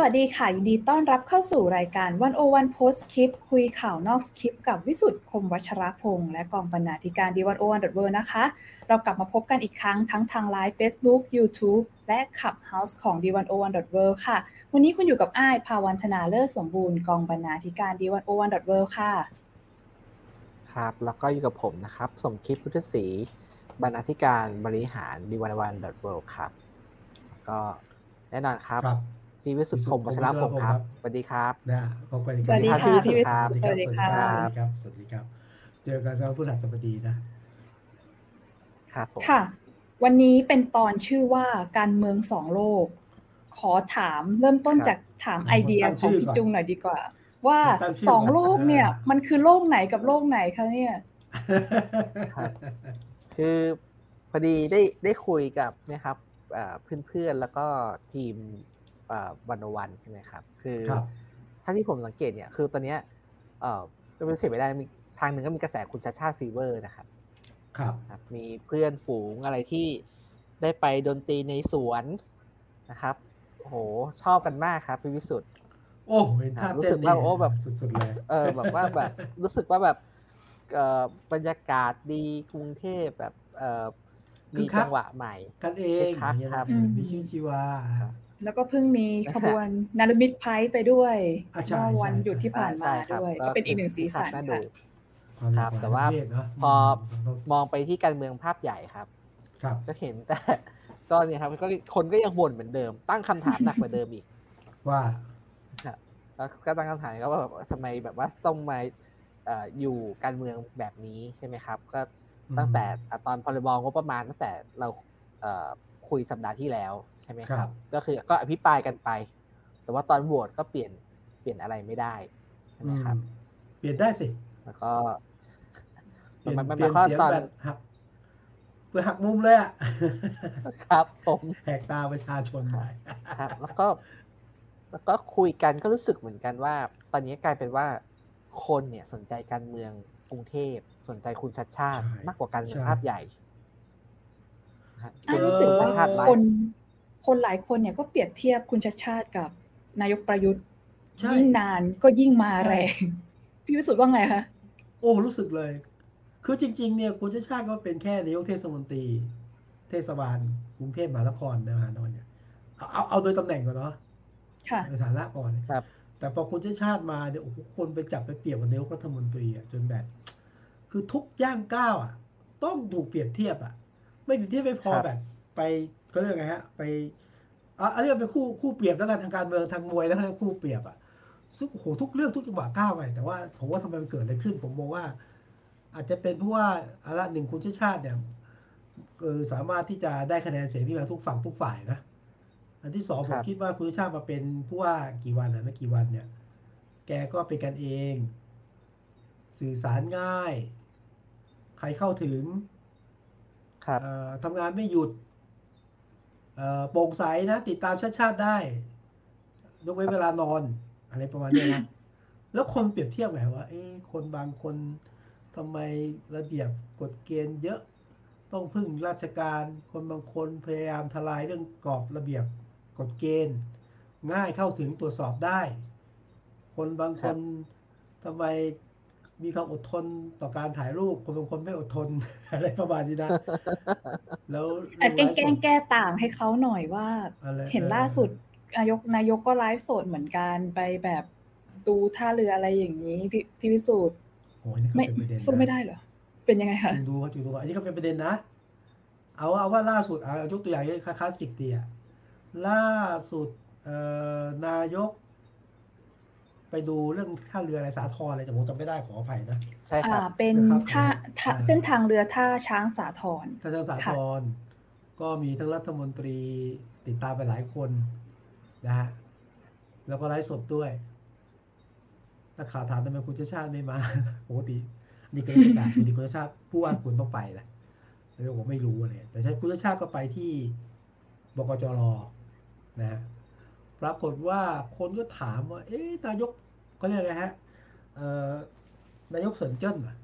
สวัสดีค่ะ ยินดีต้อนรับเข้าสู่รายการ101 Postscript คุยข่าวนอกสคริปต์กับวิสุทธิ์คมวัชรพงศ์และกองบรรณาธิการ The101.world นะคะ เรากลับมาพบกันอีกครั้งทั้งทาง live Facebook YouTube และ Clubhouse ของ The101.world ค่ะ วันนี้คุณอยู่กับอ้ายภาวันธนาเลิศสมบูรณ์กองบรรณาธิการ The101.world ค่ะ ครับ แล้วก็อยู่กับผมนะครับ สมคิดพุทธศรีบรรณาธิการบริหาร The101.worldครับ ก็แน่นอนครับครับ พี่วิสุทธิ์คมวัชรพงศ์ครับสวัสดีครับนะขอบคุณสวัสดีค่ะพี่วิสุทธิ์พี่วิสุทธิ์ครับสวัสดีค่ะสวัสดีครับสวัสดีครับ เจอกันเช้าพฤหัสบดีนะครับผมค่ะ วันนี้เป็นตอนชื่อว่าการเมืองสองโลก ขอถามเริ่มต้นจากถามไอเดียของพี่จุงหน่อยดีกว่า ว่าสองโลกเนี่ย มันคือโลกไหนกับโลกไหนคะเนี่ยคือพอดีได้ได้คุยกับเนะครับเพื่อนๆแล้วก็ทีม วันวันใช่ไหมครับ คือครับถ้าที่ผมสังเกตเนี่ยคือตอนเนี้ยเอ่อจะเป็นเสียไม่ได้มีทางหนึ่งก็มีกระแสคุณชาชาติฟีเวอร์นะครับครับ ครับ มีเพื่อนฝูงอะไรที่ได้ไปดนตรีในสวนนะครับโอ้โหชอบกันมากครับพี่วิสุทธ์โอ้เห็นท่ารู้เต้นสึกว่าโอ้แบบสุดๆเลยเออแบบว่าแบบรู้สึกว่าแบบเอ่อบรรยากาศดีกรุงเทพแบบเอ่อมีจังหวะใหม่ กันเองคึกคักอย่างเงี้ยครันะบมีชีวิตชีวาครับ แล้วก็เพิ่งมีขบวนนารมิตไพร์ไปด้วยอะใช่เมื่อวันใช่หยุดที่ผ่านมาใช่ครับด้วยก็ก็เป็นอีกหนึ่งสีสันน่าดูค่ะครับ แต่ว่าประเทศเนอะพอมองไปที่การเมืองภาพใหญ่ครับครับก็เห็นแต่ก็เนี่ยครับก็คนก็ยังบ่นเหมือนเดิม ตั้งคำถามหนักกว่าเดิมอีก ว่าครับแล้วก็ตั้งคำถามก็ว่าแบบทำไมแบบว่าต้องมาเอ่ออยู่การเมืองแบบนี้ใช่ไหมครับ ก็ตั้งแต่อะตอนพรบงบประมาณตั้งแต่เราเอ่อคุยสัปดาห์ที่แล้ว ใช่ไหมคครัรับบก็คือก็อภิปรายกันไป แต่ว่าตอนโหวตก็เปลี่ยนเปลี่ยนอะไรไม่ได้ใช่ไหมครับอืมเปลี่ยนได้สิแล้วก็เปลี่ยนมันมันเปลี่ยนข้อเสียงตอนแบบหักเพื่อหักมุมเลยอะครับผมแหกตาประชาชนหน่อยครับ แล้วก็ แล้วก็คุยกันก็รู้สึกเหมือนกันว่า ตอนนี้กลายเป็นว่าคนเนี่ยสนใจการเมืองกรุงเทพสนใจคุณชัดชาติใช่มากกว่าการเมืองใช่ภาพใหญ่นะฮะอะคุณรู้สึกชัว่าดชาติไลคนฟ์ คนหลายคนเนี่ยก็เปรียบเทียบคุณชัดชาติกับนายกประยุทธ์ใช่ยิ่งนานก็ยิ่งมาใช่แรง พี่วิสุทธ์ว่าไงคะโอ้รู้สึกเลย คือจริง ๆ เนี่ยคุณชาติชาติก็เป็นแค่นายกเทศมนตรี เทศบาลกรุงเทพมหานครนะฮะนอนเนี่ยเอาเอาเอาโดยตำแหน่งก่อนเนาะค่ะในฐานะก่อนครับ แต่พอคุณชาติชาติมาเนี่ยโอ้โหคนไปจับไปเปรียบกับนายกรัฐมนตรีอะจนแบบคือทุกย่างก้าวอะ ต้องถูกเปรียบเทียบอะ ไม่เปรียบเทียบไม่พอครับแบบ ไป เขาเรียกไงฮะ ไปอะอันนี้เป็นคู่คู่เปรียบแล้วกันทางการเมืองทางมวยแล้วเขาเรียกคู่เปรียบอะซึ่งโอ้โหทุกเรื่องทุกจังหวะก้าวไปแต่ว่าผมว่าทำไมมันเกิดอะไรขึ้น ผมมองว่า อาจจะเป็นเพราะว่าอะละหนึ่งคุณชาติชาติเนี่ยเออสามารถที่จะได้คะแนนเสียงที่มาทุกฝั่งทุกฝ่ายนะอันที่สองคผรัมบคิดว่าคุณชาติชาติมาเป็นผู้ว่ากี่วันนะไม่กี่วันเนี่ย แกก็เป็นกันเอง สื่อสารง่าย ใครเข้าถึงครับเอ่อทำงานไม่หยุดเอ่อ โปร่งใสนะ ติดตามชาติชาติได้ยกเว้นเวลานอน อะไรประมาณเนี้ยนะแล้วคนเปรียบเทียบไงว่า เอ๊ะคนบางคนทำไมระเบียบกฎเกณฑ์เยอะต้องพึ่งราชการ คนบางคนพยายามทลายเรื่องกรอบระเบียบกฎเกณฑ์ ง่ายเข้าถึงตรวจสอบได้ คนบางคครันบทำไม มีความอดทนต่อการถ่ายรูปคนบางคนไม่อดทนอะไรประมาณนี้นะ แล้วแต่แกล้งเรื่องไลฟ์สดแก้ต่างให้เขาหน่อยว่าอะไรเห็นเออล่าสุดนายกนายกก็ไลฟ์สดเหมือนกันไปแบบดูท่าเรืออะไรอย่างนี้ พี่พี่วิสุทธ์โอ้ยนี่ก็ไม่เป็นประเด็นนะสู้ไม่ได้เหรอ เป็นยังไงคะจูงดูว่าจูงดูว่าอันนี้ก็เป็นประเด็นนะ เอาเอาว่าล่าสุดเอายกตัวอย่างคลาสสิกดีอะล่าสุดเอ่อนายก ไปดูเรื่องท่าเรืออะไรสาทรอะไรแต่ผมจำไม่ได้ขออภัยนะใช่คอ่ารับเป็นนะครับท่าท่าอ่าเส้นทางเรือท่าช้างสาทรท่านเจ้าสาทรก็มีทั้งรัฐมนตรีติดตามไปหลายคนนะฮะแล้วก็ไลฟ์สดด้วยนักข่าวถามทำไมคุณชาติชาติไม่มาปกตินี่คือราชการปกติคุณชาติชาติผู้ว่าคุณต้องไปแหละแล้วผมไม่รู้เลยแต่ใช่คุณชาติชาติก็ไปที่บกจรนะฮะปรากฏว่าคนก็ถามว่า เอ๊ะนายก เขาเรียกอะไรฮะเอ่อนายกเสินเจิ้นเหรอ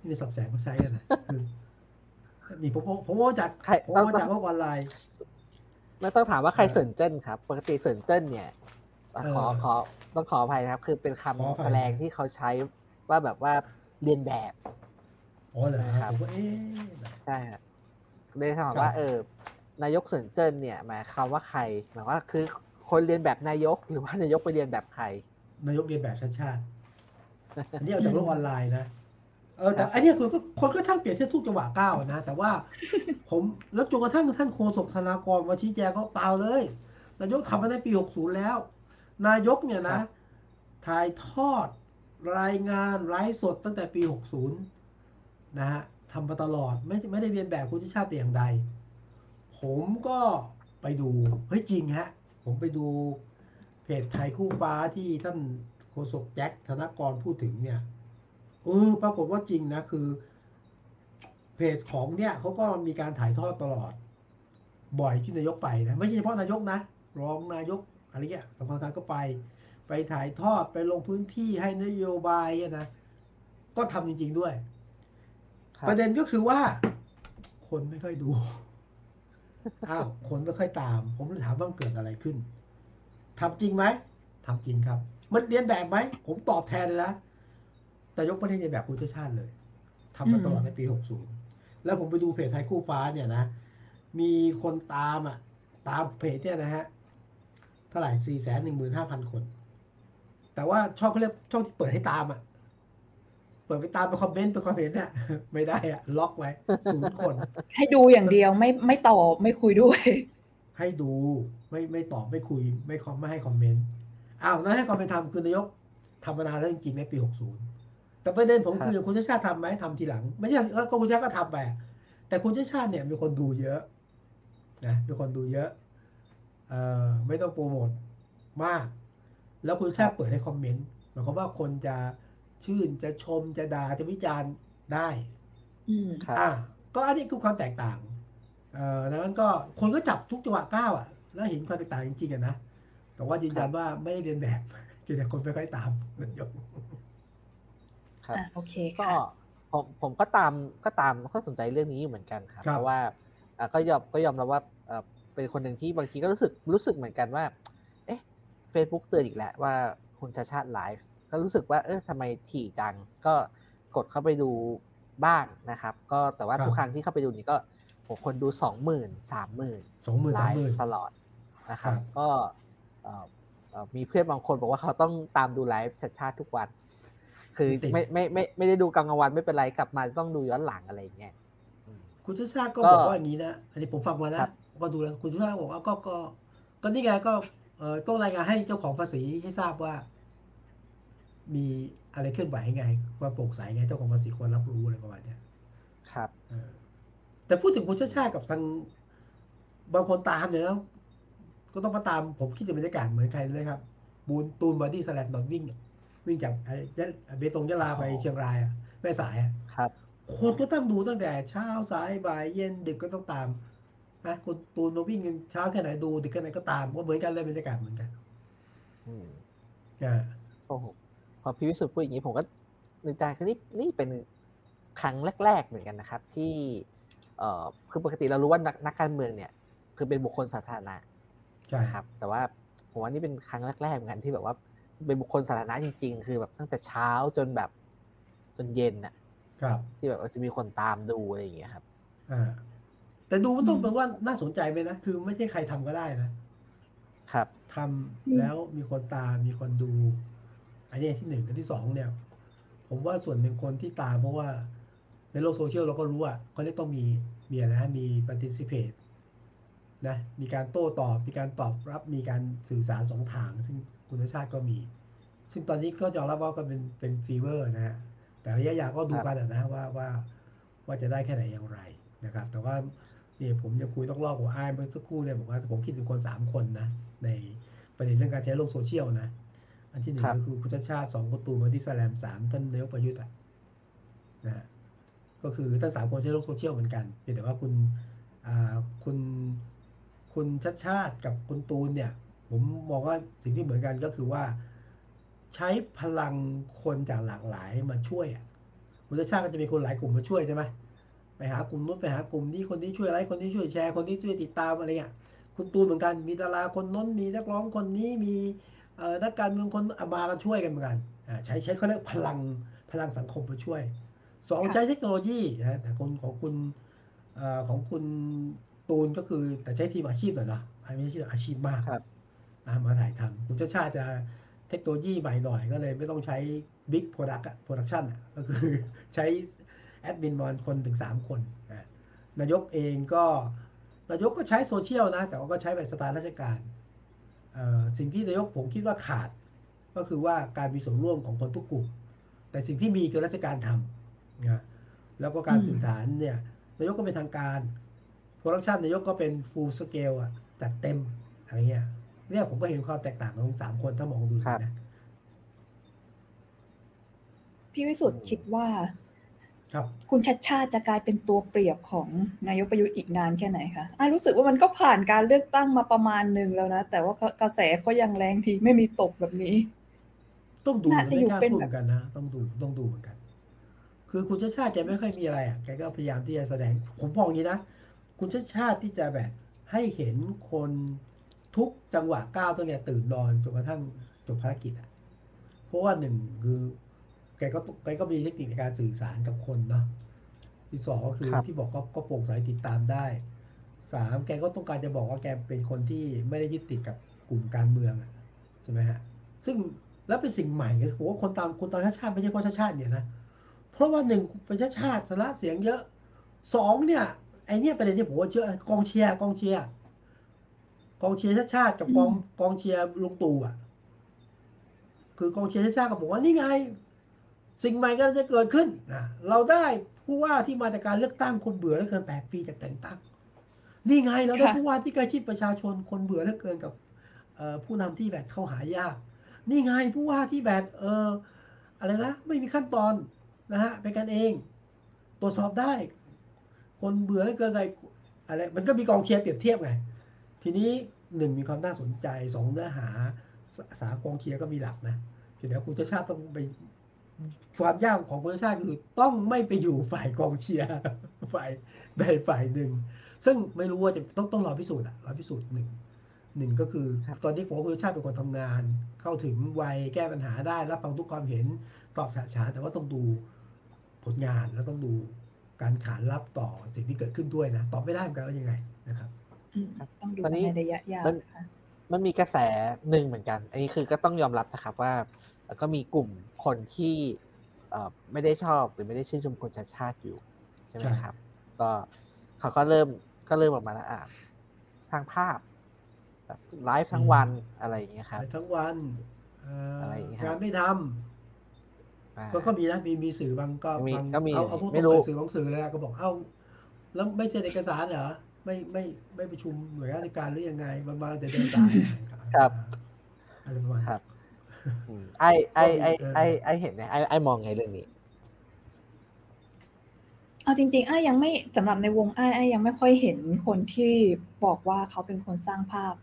นี่มีสับแสงเขาใช้กันนะคือนี่ผมผมผมว่าจากใครผมต้องว่าจากโลกออนไลน์ไม่ต้องถามว่าใครเออเซินเจิ้นครับ ปกติเซินเจิ้นเนี่ยเออขอขอต้องขออภัยนะครับ คือเป็นคำขออภัยแสดงที่เขาใช้ว่าแบบว่าเรียนแบบอ๋อเหรอคครัรับบผมก็เอ๊ะใช่ครับเลยถามครับว่า เออนายกเซินเจิ้นเนี่ยหมายความว่าใครหมายว่าคือคนเรียนแบบนายกหรือว่านายกไปเรียนแบบใคร นายกเรียนแบบชาติชาติอันนี้เอาจากโลกออนไลน์นะเออแต่ครับอันเนี้ยคนก็คนก็ช่างเปรียบเทียบทุกจังหวะก้าวอะนะแต่ว่า ผมแล้วจนกระทั่งท่านโฆษกธนากรมาชี้แจงก็เปล่าเลย นายกทำมาในปี60แล้ว นายกเนี่ยนะถ่ายทอดรายงานไลฟ์สดตั้งแต่ปี60นะฮะทำมาตลอดไม่ไม่ได้เรียนแบบคุณชาติแต่อย่างใด ผมก็ไปดูเฮ้ยจริงฮะ ผมไปดู เพจไทยคู่ฟ้าที่ท่านโฆษกแจ็คธนกรพูดถึงเนี่ยเออปรากฏว่าจริงนะคือ เพจของเนี่ยเขาก็มีการถ่ายทอดตลอด บ่อยที่นายกไปนะไม่ใช่เฉพาะนายกนะรองนายกอะไรเงี้ยสำคัญๆก็ไป ไปถ่ายทอดไปลงพื้นที่ให้นโยบายอะนะก็ทำจริง ๆด้วยครับประเด็นก็คือว่า คนไม่ค่อยดูอ้าวคนไม่ค่อยตาม ผมเลยถามว่ามันเกิดอะไรขึ้น ทำจริงไหมทำจริงครับ มันเรียนแบบไหม ผมตอบแทนเลยนะ แต่ยกประเด็นเรียนแบบคุณชาติชาติเลยทำมาตลอดในปี 60 แล้วผมไปดูเพจไทยคู่ฟ้าเนี่ยนะ มีคนตามอะ ตามเพจเนี่ยนะฮะ เท่าไหร่สี่แสนหนึ่งหมื่นห้าพันคน แต่ว่าช่องเขาเรียกช่องที่เปิดให้ตามอะ เปิดไปตามไปคอมเมนต์ไปคอมเมนต์เนี่ยไม่ได้อะ ล็อกไว้ศูนย์คน ให้ดูอย่างเดียวไม่ไม่ตอบไม่คุยด้วย ให้ดู ไม่ไม่ตอบไม่คุยไม่คอมไม่ให้คอมเมนต์อ้าวนั่นให้ความเป็นธรรมคือนายกทำมานานแล้วจริงๆในปี60แต่ประเด็นผมครับคือคุณชาติชาติทำไหมทำทีหลัง ไม่ใช่เออก็คุณชาติก็ทำไปแต่คุณชาติชาติเนี่ยมีคนดูเยอะนะมีคนดูเยอะเอ่อไม่ต้องโปรโมทมาก แล้วคุณชาติเปิดให้คอมเมนต์หมายความว่าคนจะชื่นจะชมจะด่าจะวิจารณ์ได้อืมครับอะก็อันนี้คือความแตกต่างเอ่อดังนั้นก็คนก็จับทุกจังหวะก้าวอะ แล้วเห็นความแตกต่างจริงๆอะนะ แต่ว่ายืนยันว่าไม่ได้เรียนแบบเพียงแต่คนไม่ค่อยตามนายกครับอะโอเคก็ค่ะผมผมก็ตามก็ตามก็สนใจเรื่องนี้อยู่เหมือนกันครับครับเพราะว่าอะก็ยอมก็ยอมรับว่าเอ่อเป็นคนหนึ่งที่บางทีก็รู้สึกรู้สึกเหมือนกันว่า เอ๊ะ Facebook เตือนอีกแล้วว่าคุณชาชาติไลฟ์ก็รู้สึกว่าเออทำไมถี่จังก็กดเข้าไปดูบ้างนะครับ ก็แต่ว่าครับทุกครั้งที่เข้าไปดูนี่ก็โหคนดูสองหมื่นสามหมื่นสองหมื่นไลสามหมื่นฟ์ตลอด นะครับครับก็เอ่อเอ่อมีเพื่อนบางคนบอกว่าเขาต้องตามดูไลฟ์ชัดชาติทุกวัน คือไม่ไม่ไม่ไม่ได้ดูกลางวันไม่เป็นไรกลับมาต้องดูย้อนหลังอะไรอย่างเงี้ยอืมคุณชาติชาติก็ก็บอกว่าอย่างนี้นะอันนี้ผมฟังมาครันะบก็ดูแล้วคุณชาติชาติบอกว่าก็ก็ก็นี่ไงก็เอ่อต้องรายงานให้เจ้าของภาษีให้ทราบว่า มีอะไรเคลื่อนไหวไงว่าโปร่งใสไงเจ้าของภาษีควรรับรู้อะไรประมาณเนี้ยครับเออแต่พูดถึงคุณชาติชาติกับทางบางคนตามเนี่ยนะ ก็ต้องมาตามผมคิดถึงบรรยากาศเหมือนใครเลยครับ บูนตูนบอดี้สแลมตอนวิ่งอะวิ่งจากไอ้ยะเบตงยะลาไปอ๋อเชียงรายอะแม่สายอะครับ คนก็ต้องดูตั้งแต่เช้าสายบ่ายเย็นดึกก็ต้องตามนะคุณตูนมาวิ่งกันเช้าแค่ไหนดูดึกแค่ไหนก็ตามก็เหมือนกันเลยบรรยากาศเหมือนกันอืมอ่าโอ้โหพอพี่วิสุทธ์พูดอย่างนี้ผมก็นึกได้คือนี่นี่เป็นครั้งแรก ๆ เหมือนกันนะครับ ที่ เอ่อคือปกติเรารู้ว่านักนักการเมืองเนี่ย คือเป็นบุคคลสาธารณะ ใช่นะครับ แต่ว่าผมว่านี่เป็นครั้งแรกๆเหมือนกันที่แบบว่า เป็นบุคคลสาธารณะจริง ๆ คือแบบตั้งแต่เช้าจนแบบจนเย็นน่ะ ครับ ที่แบบว่าจะมีคนตามดูอะไรอย่างเงี้ยครับ อ่า แต่ดูมันต้องอืมเป็นว่าน่าสนใจไหมนะ คือไม่ใช่ใครทำก็ได้นะ ครับทำแล้วมีคนตามมีคนดู อันนี้ที่หนึ่งอันที่สองเนี่ย ผมว่าส่วนหนึ่งคนที่ตามเพราะว่าในโลกโซเชียลเราก็รู้อะเขาเรียกต้องมีมีอะไรนะมี participate นะมีการโต้ตอบ มีการตอบรับมีการสื่อสารสองทาง ซึ่งคุณชัชชาติก็มี ซึ่งตอนนี้ก็ยอมรับว่าก็เป็นเป็น fever นะฮะแต่ระยะยาวก็ดูครับกันอะนะว่าว่าว่าจะได้แค่ไหนอย่างไรนะครับ แต่ว่านี่ผมยังคุยนอกรอบกับอ้ายเมื่อสักครู่เนี่ยบอกว่าผมคิดถึงคนสามคนนะในประเด็นเรื่องการใช้โลกโซเชียลนะ อันที่หนึ่งครับก็คือคุณชัชชาติสองคุณตูนบอดี้สแลมสามท่านนายกประยุทธ์อะนะฮะก็คือทั้งสามคนใช้โลกโซเชียลเหมือนกันเพียงแต่ว่าคุณอ่าคุณ คุณชัดชาติกับคุณตูนเนี่ย ผมมองว่าสิ่งที่เหมือนกันก็คือว่า ใช้พลังคนจากหลากหลายมาช่วยอะคุณชาติชาติก็จะมีคนหลายกลุ่มมาช่วยใช่ไหมไปหากลุ่มนู้นไปหากลุ่มนี้คนนี้ช่วยไลค์คนนี้ช่วยแชร์คนนี้ช่วยติดตามอะไรเงี้ยคุณตูนเหมือนกันมีดาราคนน้นมีนักร้องคนนี้มีเอ่อนักการเมืองคนอามากันช่วยกันเหมือนกันอ่าใช้ใช้เขาเรียกพลังพลังสังคมมาช่วยสองค่ะใช้เทคโนโลยีนะแต่คนของคุณเอ่อของคุณ ตูนก็คือแต่ใช้ทีมอาชีพหน่อยเนาะอันนี้ไม่ใช่อาชีพมากครับอ่ามาถ่ายทำคุณชัชชาติจะเทคโนโลยีใหม่หน่อยก็เลยไม่ต้องใช้ big product production ก็คือใช้แอดมินมอนคนถึง 3 คนนะนายกเองก็นายกก็ใช้โซเชียลนะ แต่ว่าก็ใช้แบบสไตล์ราชการเอ่อสิ่งที่นายกผมคิดว่าขาด ก็คือว่าการมีส่วนร่วมของคนทุกกลุ่ม แต่สิ่งที่มีคือราชการทำนะแล้วก็การอืมสื่อสารเนี่ยนายกก็เป็นทางการ production นายกก็เป็น full scale อะจัดเต็มอะไรเงี้ยเนี่ยผมก็เห็นความแตกต่างของสามคนถ้ามองดูครับนะพี่วิสุทธ์คิดว่าครับคุณชัชชาติจะกลายเป็นตัวเปรียบของนายกประยุทธ์อีกนานแค่ไหนคะอ้ายรู้สึกว่ามันก็ผ่านการเลือกตั้งมาประมาณหนึ่งแล้วนะ แต่ว่ากระแสเขายังแรงทีไม่มีตกแบบนี้ ต้องดูน่าจะอยู่ไม่กล้าเป็นพูดแบเหบมือนกันนะ ต้องดูต้องดูเหมือนกัน คือคุณชาติชาติแกไม่ค่อยมีอะไรอะแกก็พยายามที่จะแสดง ผมบอกอย่างนี้นะ คุณชาติชาติที่จะแบบให้เห็นคนทุกจังหวะก้าวตั้งแต่ตื่นนอนจนกระทั่งจบภารกิจอะเพราะว่าหนึ่งคือแกก็แกก็มีเทคนิคในการสื่อสารกับคนเนาะที่สองก็คือครับที่บอกก็ก็โปร่งใสติดตามได้สามแกก็ต้องการจะบอกว่าแกเป็นคนที่ไม่ได้ยึดติดกับกลุ่มการเมืองอะใช่ไหมฮะซึ่งแล้วเป็นสิ่งใหม่ก็คือว่าคนตามคนตามชาติชาติไม่ใช่เพราะชาติชาติเนี่ยนะเพราะว่าหนึ่งเป็นชาติชาติสละเสียงเยอะสองเนี่ย ไอเนี่ยประเด็นที่ผมว่าเชื่อกองเชียร์กองเชียร์กองเชียร์ชาติชาติกับกองกองเชียร์ลุงตู่อะ คือกองเชียร์ชาติชาติก็บอกว่านี่ไง สิ่งใหม่ก็จะเกิดขึ้นนะเราได้ผู้ว่าที่มาจากการเลือกตั้งคนเบื่อเหลือเกินแปดปีจากแต่งตั้งนี่ไงเราได้ค่ะผู้ว่าที่ใกล้ชิดประชาชนคนเบื่อเหลือเกินกับเอ่อผู้นำที่แบบเข้าหายาก นี่ไงผู้ว่าที่แบบเอออะไรนะไม่มีขั้นตอนนะฮะเป็นกันเอง ตรวจสอบได้ คนเบื่อเหลือเกินอะไรอะไร มันก็มีกองเชียร์เปรียบเทียบไง ทีนี้หนึ่งมีความน่าสนใจสองเนื้อหาสสามกองเชียร์ก็มีหลักนะทีเดียวคุณชาติชาติต้องไปความยากของคุณชาติชาติคือต้องไม่ไปอยู่ฝ่ายกองเชียร์ฝ่ายใดฝ่ายหนึ่ง ซึ่งไม่รู้ว่าจะต้องต้องรอพิสูจน์อะรอพิสูจน์หนึ่งหนึ่งก็คือครับตอนนี้ผมว่าคุณชาติเป็นคนทำงาน เข้าถึงวัยแก้ปัญหาได้รับฟังทุกความเห็นตอบฉาฉานแต่ว่าต้องดูผลงานแล้วต้องดู การขานรับต่อสิ่งที่เกิดขึ้นด้วยนะตอบไม่ได้เหมือนกันว่ายังไงนะครับอืมต้องดูตอนนี้ในระยะยาวมันค่ะมันมีกระแสหนึ่งเหมือนกันอันนี้คือก็ต้องยอมรับนะครับว่าแล้วก็มีกลุ่มคนที่เอ่อไม่ได้ชอบหรือไม่ได้ชื่นชมคนชาติชาติอยู่ใช่ไหมใช่ครับ ก็เขาก็เริ่มก็เริ่มออกมาแล้วอะสร้างภาพแบบไลฟ์ทั้งวันอะไรอย่างเงี้ยครับไปทั้งวันเอ่ออะไรอย่างเงี้ยครับงานไม่ทอ่าำ ก็ก็มีนะมีมีสื่อบางก็มีบางก็มีเอาเอาพูดตไม่รงรู้ไปสื่อบางสื่อเลยนะก็บอกเอ้าแล้วไม่เซ็นเอกสารเหรอไม่ไม่ไม่ประชุมหน่วยราชการหรือยังไงบางบางแต่เดินสายครับอะไรประมาณคนั้รันบอืมไอไอไอไอไอเห็นไงไอไอมองไงเรื่องนี้เอาจริงๆไอ้ายยังไม่สำหรับในวงไอ้ไอ้ายยังไม่ค่อยเห็นคนที่บอกว่าเขาเป็นคนสร้างภาพ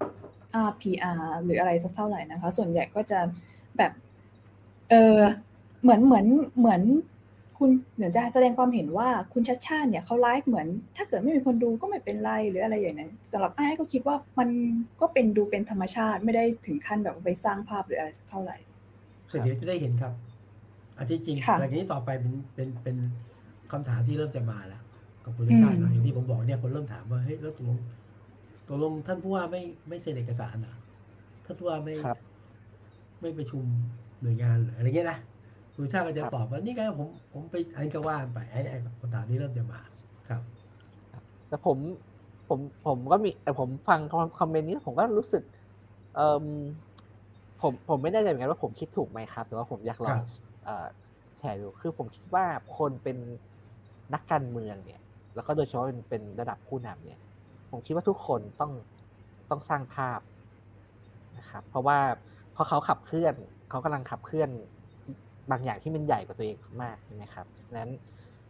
RPR หรืออะไรสักเท่าไหร่นะคะ ส่วนใหญ่ก็จะแบบ เออ เหมือนเหมือนเหมือนคุณเหมือนจะแสดงความเห็นว่าคุณชัดชาติเนี่ยเขาไลฟ์เหมือน ถ้าเกิดไม่มีคนดูก็ไม่เป็นไรหรืออะไรอย่างนั้นสำหรับไอ้ายก็คิดว่ามันก็เป็นดูเป็นธรรมชาติไม่ได้ถึงขั้นแบบไปสร้างภาพหรืออะไรสักเท่าไหร่แต่เดี๋ยวจะได้เห็นครับอาทิตย์จริงค่ะหลังจากนี้ต่อไปเป็นเป็นเป็นคำถามที่เริ่มจะมาแล้วกับคุณชาติชาติอืมเนอะอย่างที่ผมบอกเนี่ยคนเริ่มถามว่าเฮ้ยแล้วตกลงตกลงท่านผู้ว่าไม่ไม่เซ็นเอกสารเหรอท่านผู้ว่าไม่ครับไม่ประชุมหน่วยงานเหรืออะไรเงี้ยนะ คุณชาติก็จะครับตอบว่านี่ไงผมผมไปอันนก็ว่าไปไอ้ไอ้คำถามนี้เริ่มจะมาครับ แต่ผมผมผมก็มีแต่ผมฟังคอมเมนต์นี้ผมก็รู้สึก เออผมผมไม่แน่ใจเหมือนกันว่าผมคิดถูกไหมครับ แต่ว่าผมอยากลองครับเอ่อแชร์ดูคือผมคิดว่าคนเป็นนักการเมืองเนี่ย แล้วก็โดยเฉพาะเป็นเป็นระดับผู้นำเนี่ย ผมคิดว่าทุกคนต้องต้องสร้างภาพนะครับ เพราะว่าพอเขาขับเคลื่อน เขากำลังขับเคลื่อน บางอย่างที่มันใหญ่กว่าตัวเองมากใช่ไหมครับฉะนั้น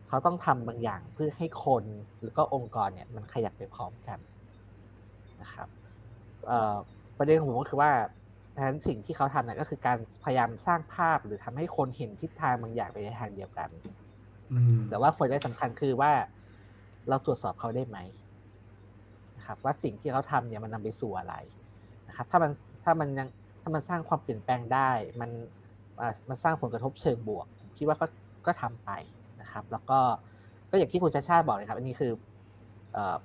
เขาต้องทำบางอย่างเพื่อให้คนหรือก็องค์กรเนี่ยมันขยับไปพร้อมกันนะครับเอ่อประเด็นของผมก็คือว่าดังนั้นสิ่งที่เขาทำเนี่ยก็คือการพยายามสร้างภาพหรือทำให้คนเห็นทิศทางบางอย่างไปในทางเดียวกันอืมแต่ว่าผลที่สำคัญคือว่าเราตรวจสอบเขาได้ไหมนนะครับ ว่าสิ่งที่เขาทำเนี่ยมันนำไปสู่อะไรนะครับ ถ้ามันถ้ามันยังถ้ามันสร้างความเปลี่ยนแปลงได้ มัน มันสร้างผลกระทบเชิงบวก คิดว่าก็ก็ทำไปนะครับ แล้วก็ก็อย่างที่คุณชาชาบอกเลยครับ อันนี้คือ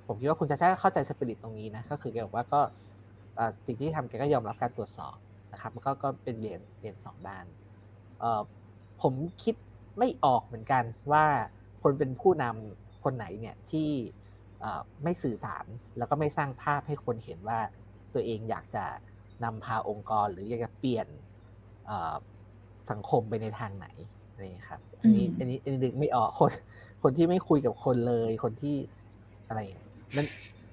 ผมคิดว่าคุณชาชาเข้าใจสปิริตตรงนี้นะ ก็คือแกบอกว่าก็สิ่งที่ทำแกก็ยอมรับการตรวจสอบนะครับมันก็ก็เป็นเหรียญเหรียญสองด้านผมคิดไม่ออกเหมือนกันว่าคนเป็นผู้นำคนไหนเนี่ยที่ไม่สื่อสารแล้วก็ไม่สร้างภาพให้คนเห็นว่าตัวเองอยากจะนำพาองค์กรหรืออยากจะเปลี่ยน สังคมไปในทางไหนนี่ครับอันนี้อันนี้อันนี้ดึกไม่ออกคน คนที่ไม่คุยกับคนเลย คนที่อะไรมัน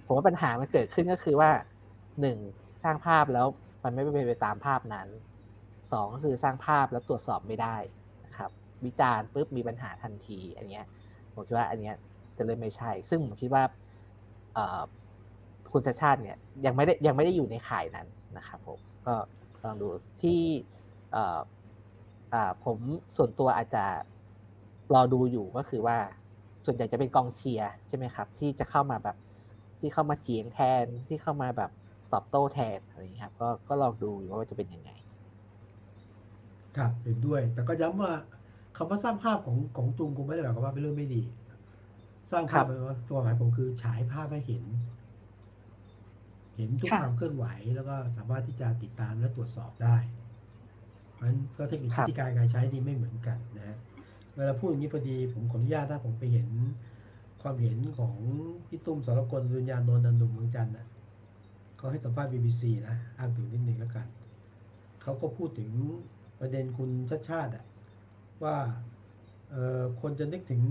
ผมว่าปัญหามันเกิดขึ้นก็คือว่าหนึ่งสร้างภาพแล้วมันไม่เป็นไปตามภาพนั้นสองก็คือสร้างภาพแล้วตรวจสอบไม่ได้นะครับ วิจารณ์ปุ๊บมีปัญหาทันที อันเนี้ยผมคิดว่าอันเนี้ยจะเลยไม่ใช่ ซึ่งผมคิดว่าคุณชาชาติเนี่ยยังไม่ได้ยังไม่ได้อยู่ในข่ายนั้นนะครับผมก็ลองดูที่ ผมส่วนตัวอาจจะรอดูอยู่ก็คือว่าส่วนใหญ่จะเป็นกองเชียร์ใช่ไหมครับ ที่จะเข้ามาแบบที่เข้ามาเถียงแทนที่เข้ามาแบบตอบโต้แทนอะไรอย่างนี้ครับ ก็ก็ลองดูอยู่ว่าจะเป็นยังไงครับเห็นด้วย แต่ก็ย้ำว่าคำว่าสร้างภาพของของจุงคงไม่ได้หมายความว่าเป็นเรื่องไม่ดี สร้างภาพหมายว่าตัวหมายผมคือฉายภาพให้เห็น เห็นทุกความเคลื่อนไหว แล้วก็สามารถที่จะติดตามและตรวจสอบได้เพ ราะฉะนั้นก็เทคนิควิธีการการใช้นี่ไม่เหมือนกันนะเวลาพูดอย่างนี้พอดีผมขออนุญาตถ้าผมไปเห็นความเห็นของพี่ตุ้มสรกลดุญญานนท์นันดุมเมืองจันทร์นะเขาให้สัมภาษณ์ BBC นะอ้างถึงนิดหนึ่งแล้วกันเขาก็พูดถึงประเด็นคุณชาติชาติอะว่าคนจะนึกถึง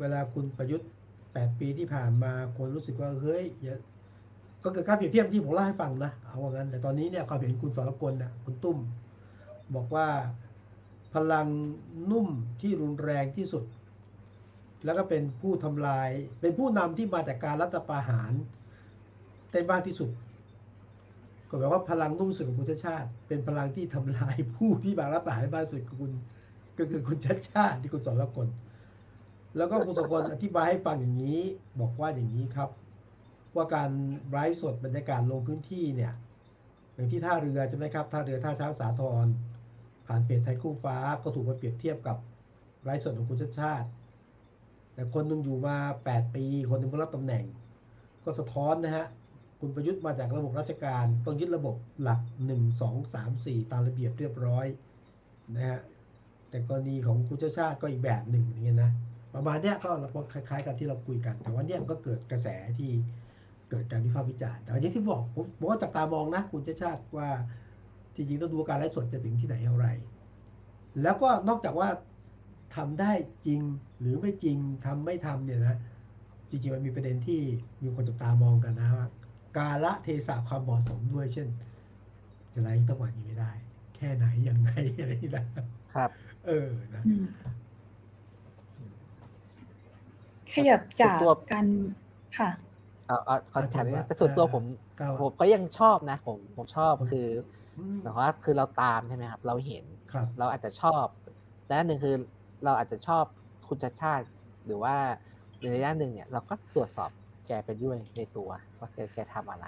เวลาคุณประยุทธ์แปดปีที่ผ่านมาคนรู้สึกว่าเฮ้ยก็เกิดการเปรียบเทียบที่ผมเล่าให้ฟังนะเอาว่างั้นแต่ตอนนี้เนี่ยความเห็นคุณสรกลเนี่ยคุณตุ้ม บอกว่าพลังนุ่มที่รุนแรงที่สุด แล้วก็เป็นผู้ทำลาย เป็นผู้นำที่มาจากการรัฐประหารได้มากที่สุด ก็แปลว่าพลังนุ่มสุดของคุณชาติชาติ เป็นพลังที่ทำลายผู้ที่มารัฐประหารได้มากสุดคุณก็คือคุณชาติชาติที่คุณสอนละคนแล้วก็คุณสกลอธิบายให้ฟังอย่างนี้ บอกว่าอย่างนี้ครับ ว่าการไลฟ์สดบรรยากาศลงพื้นที่เนี่ยอย่างที่ท่าเรือใช่ไหมครับท่าเรือท่าช้างสาทร ผ่านเพจไทยคู่ฟ้าก็ถูกมาเปรียบเทียบกับไลฟ์สดของคุณชาติชาติ แต่คนนึงอยู่มา 8 ปี คนนึงเพิ่งรับตำแหน่ง ก็สะท้อนนะฮะ คุณประยุทธ์มาจากระบบราชการ ต้องยึดระบบหลัก 1 2 3 4 ตามระเบียบเรียบร้อยนะฮะ แต่กรณีของคุณชาติชาติก็อีกแบบหนึ่งอย่างเงี้ยนะ ประมาณเนี้ยก็คล้ายๆกันที่เราคุยกัน แต่ว่าเนี้ยก็เกิดกระแสที่เกิดการวิพากษ์วิจารณ์ แต่อันนี้ที่บอกผมบอกว่าจับตามองนะคุณชาติชาติว่า จริงๆต้องดูการไลฟ์สดจะถึงที่ไหนอะไร แล้วก็นอกจากว่าทำได้จริงหรือไม่จริงทำไม่ทำเนี่ยนะจริงๆมันมีประเด็นที่มีคนจับตามองกันนะว่า กาละเทศะความเหมาะสมด้วย เช่น จะไลฟ์ตั้งวันนี้ไม่ได้ แค่ไหนยังไงอะไรนี่นะครับ เออนะขยับจากการค่ะเอาเอาคอนแทคแต่ส่วนตัวผมผมก็ยังชอบนะ ผมผมชอบคือ หมายความว่าคือเราตามใช่ไหมครับ เราเห็นเราอาจจะชอบแต่หนึ่งคือเราอาจจะชอบคุณชาชาติ หรือว่าในระยะหนึ่งเนี่ย เราก็ตรวจสอบแกไปด้วยในตัวว่าแกแกทำอะไร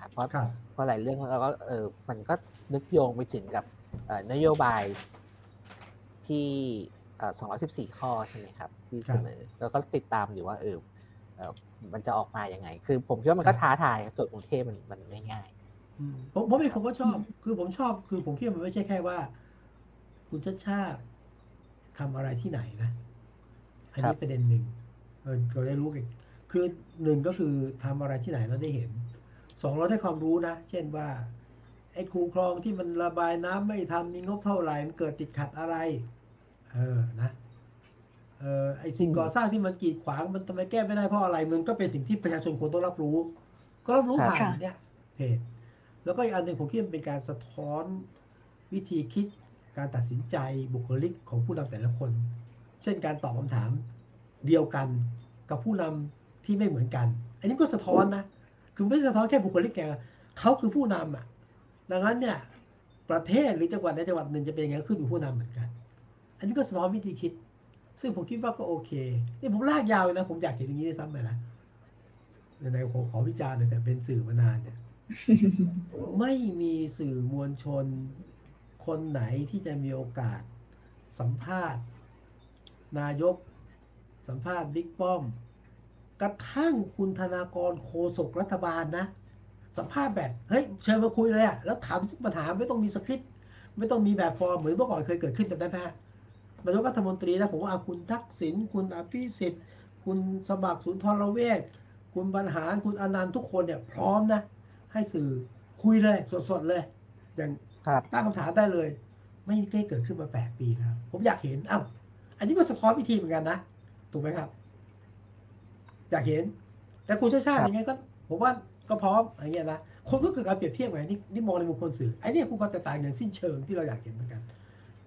ครับเพราะเพราะหลายเรื่องเราก็เออมันก็นึกโยงไปถึงกับนโยบายที่สองร้อยสิบสี่ข้อใช่ไหมครับ ที่เสนอแล้วก็ติดตามอยู่ว่าเออมันจะออกมาอย่างไง คือผมคิดว่ามันก็ท้าทายส่วนกรุงเทพมันมันไม่ง่าย ผมผมเองผมก็ชอบ คือผมชอบคือผมคิดว่ามันไม่ใช่แค่ว่า คุณชาชาติทำอะไรที่ไหนนะ อันนี้ประเด็นหนึ่งเออเราได้รู้กันคือหนึ่งก็คือทำอะไรที่ไหนเราได้เห็นสองเราได้ความรู้นะ เช่นว่า ไอ้คูคลองที่มันระบายน้ำไม่ทำมีงบเท่าไหร่มันเกิดติดขัดอะไร เออนะเออไอสิ่งก่อสร้างที่มันกีดขวางมันทำไมแก้ไม่ได้เพราะอะไร มันก็เป็นสิ่งที่ประชาชนควรต้องรับรู้ ก็รับรู้ผ่านเนี่ยเพจ แล้วก็อีกอันหนึ่งผมคิดเป็นการสะท้อนวิธีคิดการตัดสินใจบุคลิกของผู้นำแต่ละคน เช่นการตอบคำถามเดียวกันกับผู้นำที่ไม่เหมือนกัน อันนี้ก็สะท้อนนะ คือไม่สะท้อนแค่บุคลิกแกเขาคือผู้นำอะ ดังนั้นเนี่ยประเทศหรือจังหวัดในจังหวัดหนึ่งจะเป็นยังไงขึ้นอยู่ผู้นำเหมือนกัน อันนี้ก็สะท้อนวิธีคิด ซึ่งผมคิดว่าก็โอเค นี่ผมลากยาวเลยนะ ผมอยากเห็นอย่างนี้ซ้ำไปละในขอขอวิจารณ์แต่เป็นสื่อมานานเนี่ย ไม่มีสื่อมวลชน คนไหนที่จะมีโอกาส สัมภาษณ์ นายก สัมภาษณ์บิ๊กป้อม กระทั่งคุณธนากรโคศกรัฐบาลนะ สัมภาษณ์แบบ เฮ้ย เชิญมาคุยเลยอะแล้วถามทุกปัญหาไม่ต้องมีสคริปต์ไม่ต้องมีแบบฟอร์มเหมือนเมื่อก่อนเคยเกิดขึ้นจำได้ไหมฮะนายกรัฐมนตรีนะผมว่าคุณทักษิณคุณอภิสิทธิ์ คุณสมัครศูนทรเวชคุณบรรหารคุณอนันต์ทุกคนเนี่ยพร้อมนะ ให้สื่อคุยเลยสดๆเลย อย่างครับตั้งคำถามได้เลย ไม่ได้เกิดขึ้นมาแปดปีแล้วผมอยากเห็นเอ้าอันนี้มันสะท้อนวิธีเหมือนกันนะถูกไหมครับ อยากเห็น แต่คุณชาติชาติครับยังไงก็ผมว่าก็พร้อมอย่างเงี้ยนะคนก็เกิดการเปรียบเทียบไงนี่นี่มองในมุมคนสื่อไอ้เนี่ยคุณความแตกต่างอย่างสิ้นเชิงที่เราอยากเห็นเหมือนกัน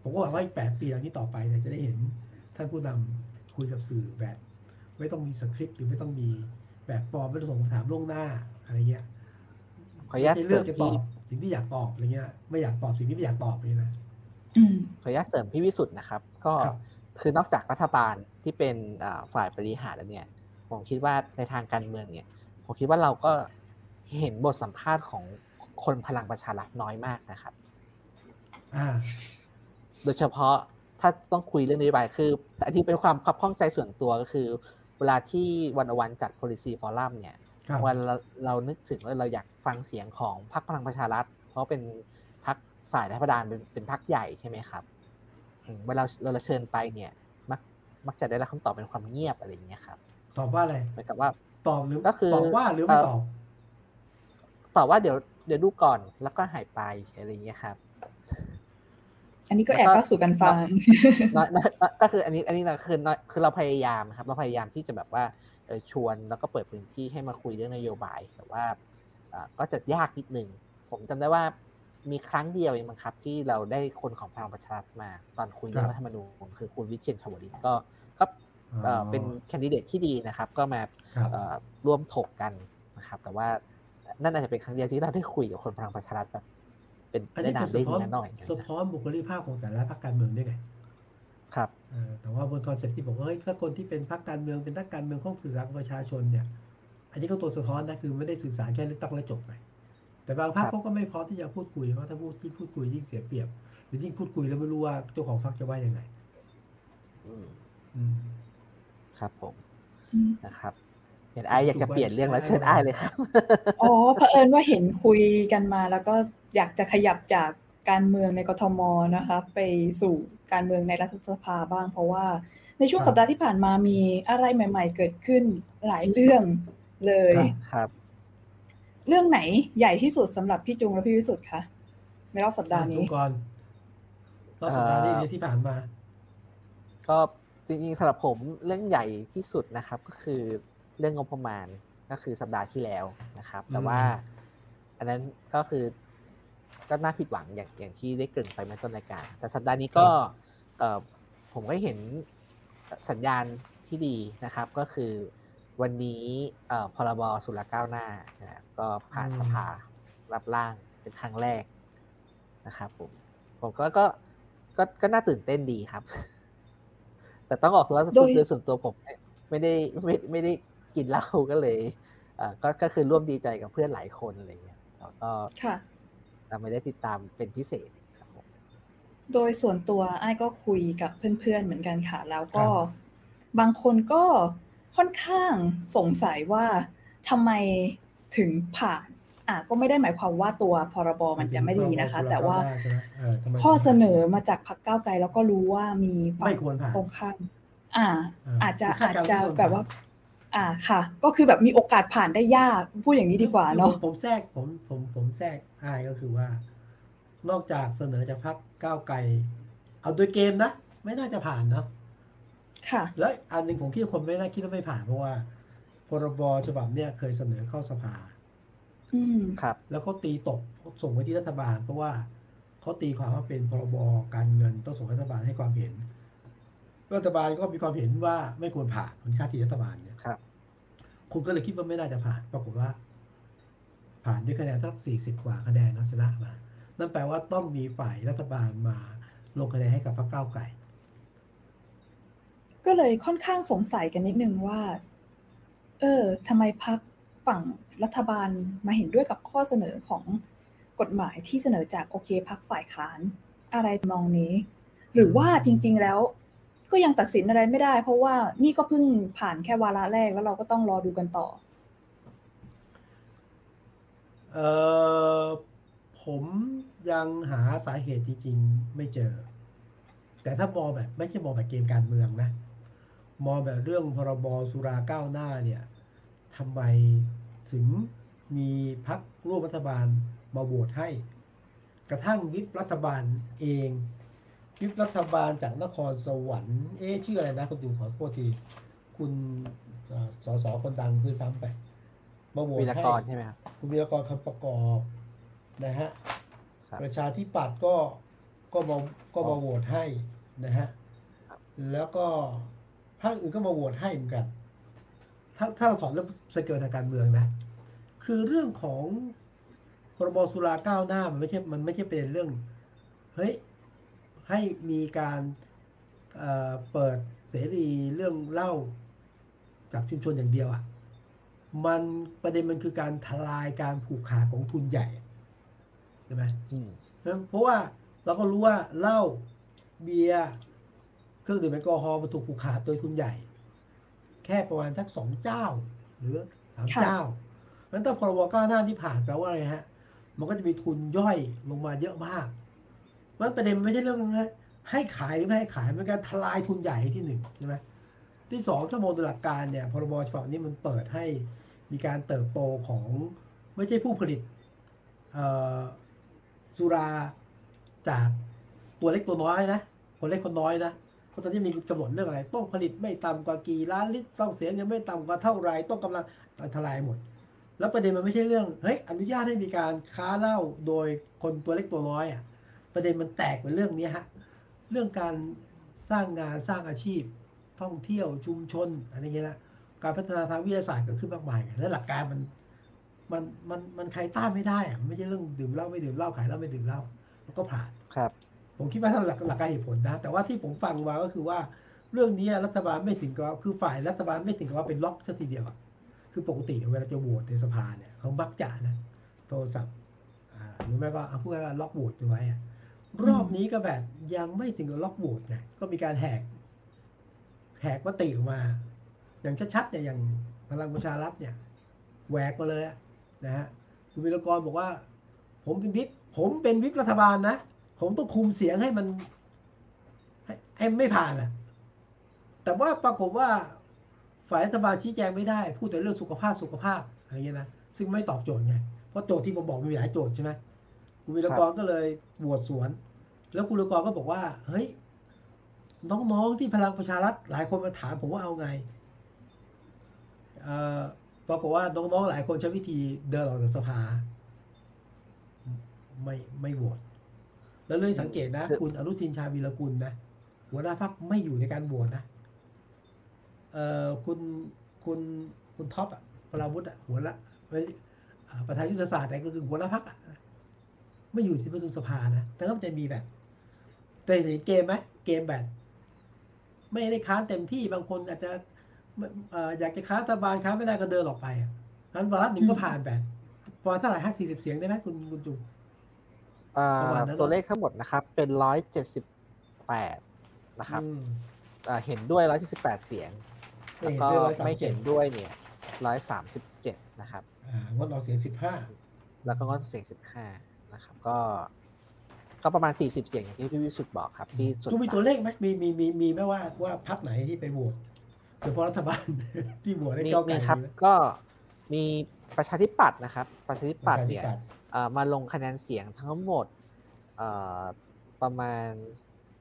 ผมก็หวังว่าอีกแปดปีหลังนี้ต่อไปเนี่ยจะได้เห็นท่านผู้นำคุยกับสื่อแบบ ไม่ต้องมีสคริปต์หรือไม่ต้องมีแบบฟอร์มไม่ต้องส่งคำถามล่วงหน้าอะไรเงี้ย ขออนุญาตไม่เสเลืริอกมจะตพี่อบสิ่งที่อยากตอบอะไรเงี้ย ไม่อยากตอบสิ่งที่ไม่อยากตอบนี่นะ อืม ขออนุญาตเสริมพี่วิสุทธ์นะครับ ก็ครับ คือนอกจากรัฐบาลที่เป็นอ่าฝ่ายบริหารแล้วเนี่ย ผมคิดว่าในทางการเมืองเนี่ย ผมคิดว่าเราก็เห็นบทสัมภาษณ์ของคนพลังประชารัฐน้อยมากนะครับ อ่า โดยเฉพาะถ้าต้องคุยเรื่องนโยบายคืออันที่เป็นความคับข้องใจส่วนตัวก็คือ เวลาที่วันวันจัด policy forum เนี่ยครับ วันเราเรานึกถึงว่าเราอยาก ฟังเสียงของพรรคพลังประชารัฐ เพราะเป็นพรรคฝ่ายรัฐบาลเป็นเป็นพรรคใหญ่ใช่ไหมครับอืมเวลาเราเชิญไปเนี่ย มักมักจะได้รับคำตอบเป็นความเงียบอะไรอย่างเงี้ยครับตอบว่าอะไรเหมือนกับว่าตอบหรือก็คือตอบว่าหรือไม่เอ่อตอบตอบว่าเดี๋ยวเดี๋ยวดูก่อนแล้วก็หายไปอะไรอย่างเงี้ยครับ อันนี้ก็แอบเล่าสู่กันฟังน้อยน้อยน้อยก็คืออันนี้ อันนี้เราคือน้อยคือเราพยายามครับ เราพยายามที่จะแบบว่าเออชวนแล้วก็เปิดพื้นที่ให้มาคุยเรื่องนโยบาย แต่ว่าเอ่อ ก็จะยากนิดนึง ผมจำได้ว่ามีครั้งเดียวเองมั้งครับ ที่เราได้คนของพลังประชารัฐมา ตอนคุยเรื่องรัฐธรรมนูญคือคุณวิเชียรชวลิตก็ก็เอ่อเป็นแคนดิเดตที่ดีนะครับ ก็มาครับเอ่อร่วมถกกันนะครับ แต่ว่านั่นอาจจะเป็นครั้งเดียวที่เราได้คุยกับคนพลังประชารัฐแบบเป็นอันได้นี้นาคืนอได้สะท้อนดีนะหน่อยนะสะท้อนบุคลิกภาพของแต่ละพรรคการเมืองด้วยไงครับเออแต่ว่าบน concept ที่บอกว่าเฮ้ยถ้าคนที่เป็นพรรคการเมืองเป็นนักการเมืองข้องสื่อสารกับประชาชนเนี่ย อันนี้ก็ตัวสะท้อนนะคือไม่ได้สื่อสารแค่เลือกตั้งแล้วจบไปแต่บางพรรคครับเขาก็ไม่พร้อมที่จะพูดคุยเพราะถ้าพูดยิ่งพูดคุยยิ่งเสียเปรียบ หรือยิ่งพูดคุยแล้วไม่รู้ว่าเจ้าของพรรคจะว่ายังไงอืมอืมครับผมอืมนะครับเห็นไอายอยากจะเปลี่ยนเรื่องแล้วเชิญไอายเลยครับอ๋อเผอิญว่าเห็นคุยกันมา แล้วก็อยากจะขยับจากการเมืองในกทมนะคะ ไปสู่การเมืองในรัฐสภาบ้าง เพราะว่าในช่วงครับสัปดาห์ที่ผ่านมามีอะไรใหม่ ๆ เกิดขึ้นหลายเรื่อง เลยครับครับ เรื่องไหนใหญ่ที่สุดสำหรับพี่จุงและพี่วิสุทธ์คะในรอบสัปดาห์นี้ทุกคนรอบสัปดาห์นี้เอ่อที่ผ่านมา ก็จริงๆสำหรับผมเรื่องใหญ่ที่สุดนะครับ ก็คือเรื่องงบประมาณก็คือสัปดาห์ที่แล้วนะครับ แต่ว่า อันนั้นก็คือก็น่าผิดหวังอย่างอย่างที่ได้เกริ่นไปเมื่อต้นรายการ แต่สัปดาห์นี้ก็เอ่อผมก็เห็นสัญญาณที่ดีนะครับ ก็คือ วันนี้เอ่อพรบสุรก้าวหน้านะครับก็ผ่านอืมสภารับร่างเป็นครั้งแรกนะครับผมผมก็ก็ก็ก็น่าตื่นเต้นดีครับ แต่ต้องออกตัวว่าโดยโดยส่วนตัวผมไม่ได้ไม่ไม่ได้กินเหล้าก็เลยเอ่อก็ก็คือร่วมดีใจกับเพื่อนหลายคนอะไรเงี้ยแล้วก็ค่ะเราไม่ได้ติดตามเป็นพิเศษครับผมโดยส่วนตัวไอ้ายก็คุยกับเพื่อนๆเหมือนกันค่ะ แล้วก็ครับบางคนก็ ค่อนข้างสงสัยว่าทำไมถึงผ่านอะก็ไม่ได้หมายความว่าตัวพรบมันจะไม่ดีนะคะ แต่ว่าใช่ไหมเออทำไมข้อเสนอมาจากพรรคก้าวไกลแล้วก็รู้ว่ามีฝั่งไม่ควรผ่านตรงข้ามอ่าอ่าอาจจะคือคาอาดจการณ์จะไม่ควรแบบว่าผ่านอ่าค่ะ ก็คือแบบมีโอกาสผ่านได้ยากพูดอย่างนี้ดีกว่าเนาะผมผมแทรกผมผมผมแทรกอ้ายก็คือว่า นอกจากเสนอจากพรรคก้าวไกล เอาโดยเกมนะไม่น่าจะผ่านเนาะ ค่ะ แล้วอันหนึ่งผมคิดว่าคนไม่น่าคิดว่าไม่ผ่านเพราะว่าพรบฉบับเนี้ยเคยเสนอเข้าสภา อืมครับ แล้วเขาตีตกส่งไปที่รัฐบาล เพราะว่าเขาตีความว่าเป็นพรบการเงินต้องส่งให้รัฐบาลให้ความเห็น รัฐบาลก็มีความเห็นว่าไม่ควรผ่านมันค่าที่รัฐบาลเนี่ยครับ คุณก็เลยคิดว่าไม่น่าจะผ่าน ปรากฏว่า ผ่านด้วยคะแนนสักสี่สิบกว่าคะแนนเนาะชนะมา นั่นแปลว่าต้องมีฝ่ายรัฐบาลมาลงคะแนนให้กับพรรคก้าวไกล ก็เลยค่อนข้างสงสัยกันนิดนึงว่า เออทำไมพักฝั่งรัฐบาลมาเห็นด้วยกับข้อเสนอของกฎหมายที่เสนอจากโอเคพักฝ่ายค้าน อะไรมองนี้ หรือว่าจริง ๆแล้ว ก็ยังตัดสินอะไรไม่ได้ เพราะว่านี่ก็เพิ่งผ่านแค่วาระแรกแล้วเราก็ต้องรอดูกันต่อ เออผมยังหาสาเหตุจริง ๆ ไม่เจอ แต่ถ้ามองแบบ ไม่ใช่มองแบบเกมการเมืองนะ มองแบบเรื่องพรบสุราก้าวหน้าเนี่ยทำไมถึงมีพักร่วมรัฐบาลมาโหวตให้ กระทั่งวิปรัฐบาลเองวิปรัฐบาลจากนครสวรรค์เอ๊ะชื่ออะไรนะคุณดูขอโทษทีคุณเอ่อสสคนดังคือซ้ำไปมาโหวตวีรให้กรใช่ไหมครับคุณวีรกรคำประกอบนะฮะครับประชาธิปัตย์ก็ก็มาก็มาอ๋อโหวตให้นะฮะครับแล้วก็ พรรคอื่นก็มาโหวตให้เหมือนกัน ถ้าถ้าเราถอนเรื่องสเกลทางการเมืองนะ คือเรื่องของพรบสุราก้าวหน้ามันไม่ใช่ มันไม่ใช่เป็นเรื่อง เฮ้ย ให้มีการเอ่อเปิดเสรีเรื่องเหล้ากับชุมชนอย่างเดียวอะ่ะ มันประเด็นมันคือการทลายการผูกขาดของทุนใหญ่ใช่ไหมอืมนะเพราะว่าเราก็รู้ว่าเหล้าเบียร์ เครื่องดื่มแอลกอฮอล์มันถูกผูกขาดโดยทุนใหญ่ แค่ประมาณสักสองเจ้า หรือสามค่ะเจ้านั้นถ้าพรบก้าวหน้าที่ผ่านแปลว่าอะไรฮะ มันก็จะมีทุนย่อยลงมาเยอะมากมันประเด็นมันไม่ใช่เรื่องให้ให้ขายหรือไม่ให้ขายมันการทลายทุนใหญ่ที่หนึ่งใช่ไหมที่สองถ้ามองโดยหลักการเนี่ยพรบฉบับนี้มันเปิดให้มีการเติบโตของไม่ใช่ผู้ผลิตเอ่อสุราจากตัวเล็กตัวน้อยนะ คนเล็กคนน้อยนะเพ ราะตอนนี้มีกำหนดเรื่องอะไร ต้องผลิตไม่ต่ำกว่ากี่ล้านลิตรต้องเสียเงินไม่ต่ำกว่าเท่าไรต้องกำลังทลายหมด แล้วประเด็นมันไม่ใช่เรื่องเฮ้ยอนุญาตให้มีการค้าเหล้าโดยคนตัวเล็กตัวน้อยอะประเด็นมันแตกเป็นเรื่องนี้ฮะเรื่องการสร้างงานสร้างอาชีพ ท่องเที่ยวชุมชนอะไรเงี้ยนะการพัฒนาทางวิทยาศาสตร์เกิดขึ้นมากมายและหลักการมันมันมันมันใครต้านไม่ได้อะไม่ใช่เรื่องดื่มเหล้าไม่ดื่มเหล้าขายเหล้าไม่ดื่มเหล้ามันก็ผ่านครับ ผมคิดว่าถ้าหลักหลักการเหตุผลนะ แต่ว่าที่ผมฟังมาก็คือว่าเรื่องนี้รัฐบาลไม่ถึงกับคือฝ่ายรัฐบาลไม่ถึงกับว่าเป็นล็อกซะทีเดียวคือปกติเวลาจะโหวตในสภาเนี่ยเขามักจะนะโทรศัพท์อ่าหรือไม่ก็เอาพูดง่ายๆล็อกโหวตไว้อะรอบนี้ก็แบบยังไม่ถึงกับล็อกโหวตไงก็มีการแหกแหกมติออกมา อย่างชัดๆเนี่ยอย่างพลังประชารัฐเนี่ยแหวกมาเลยนะฮะคุณวิรกรบอกว่า ผมเป็นวิปผมเป็นวิปรัฐบาลนะ ผมต้องคุมเสียงให้มันให้ไม่ผ่านอะแต่ว่าปรากฏว่าฝ่ายรัฐบาลชี้แจงไม่ได้ พูดแต่เรื่องสุขภาพสุขภาพอะไรเงี้ยนะซึ่งไม่ตอบโจทย์ไงเพราะโจทย์ที่ผมบอกมีหลายโจทย์ใช่ไหมคุณวิรกรก็เลยบวชสวน แล้วคุณวิรกรก็บอกว่า เฮ้ย น้องๆที่พลังประชารัฐหลายคนมาถามผมว่าเอาไงเออปรากฏว่าน้องๆหลายคนใช้วิธีเดินออกจากสภา ไม่ไม่โหวต แล้วเลยสังเกตนะคือคุณอนุทินชาญวีรกุลนะหัวหน้าพรรคไม่อยู่ในการโหวตนะเอ่อคุณคุณคุณท็อปอะพลาวุฒิอะหัวละเอ้ยอ่าประธานยุทธศาสตร์เนี่ยก็คือหัวหน้าพรรคอะไม่อยู่ที่ประชุมสภานะ แต่ก็มันจะมีแบบแต่เห็นเกมไหมเกมแบบ ไม่ได้ค้านเต็มที่บางคนอาจจะไม่เอ่ออยากจะค้านรัฐบาลค้านไม่ได้ก็เดินออกไปอะนั้นวาระหนึ่งก็ผ่านแบบประมาณเท่าไหร่ห้าสี่สิบเสียงได้ไหมคุณคุณจุ ตัวเลขทั้งหมดนะครับ เป็นร้อยเจ็ดสิบแปดนะครับอืมอ่าเห็นด้วยร้อยเจ็ดสิบแปดเสียง แล้วก็ไม่ไม่เห็เห็นนด้ด้ววยยเนี่ยร้อยสามสิบเจ็ดนะครับอ่างดออกเสียงสิบห้าแล้วก็งดเสียงสิบห้านะครับ ก็ก็ประมาณสี่สิบเสียงอย่างที่พี่วิสุทธ์บอกครับ ที่ส่วนจุงมีต่างตัวเลขไหมมีมีมีมีไหมว่าว่าพรรคไหนที่ไปโหวตโดยเฉพาะรัฐบาลที่โหวตให้มีก้าวไกลมีครับไหมก็มีประชาธิปัตย์นะครับ ประชาธิปัตย์ประชาธิเนี่ยปัตย์เอ่อ มาลงคะแนนเสียงทั้งหมดเอ่อประมาณ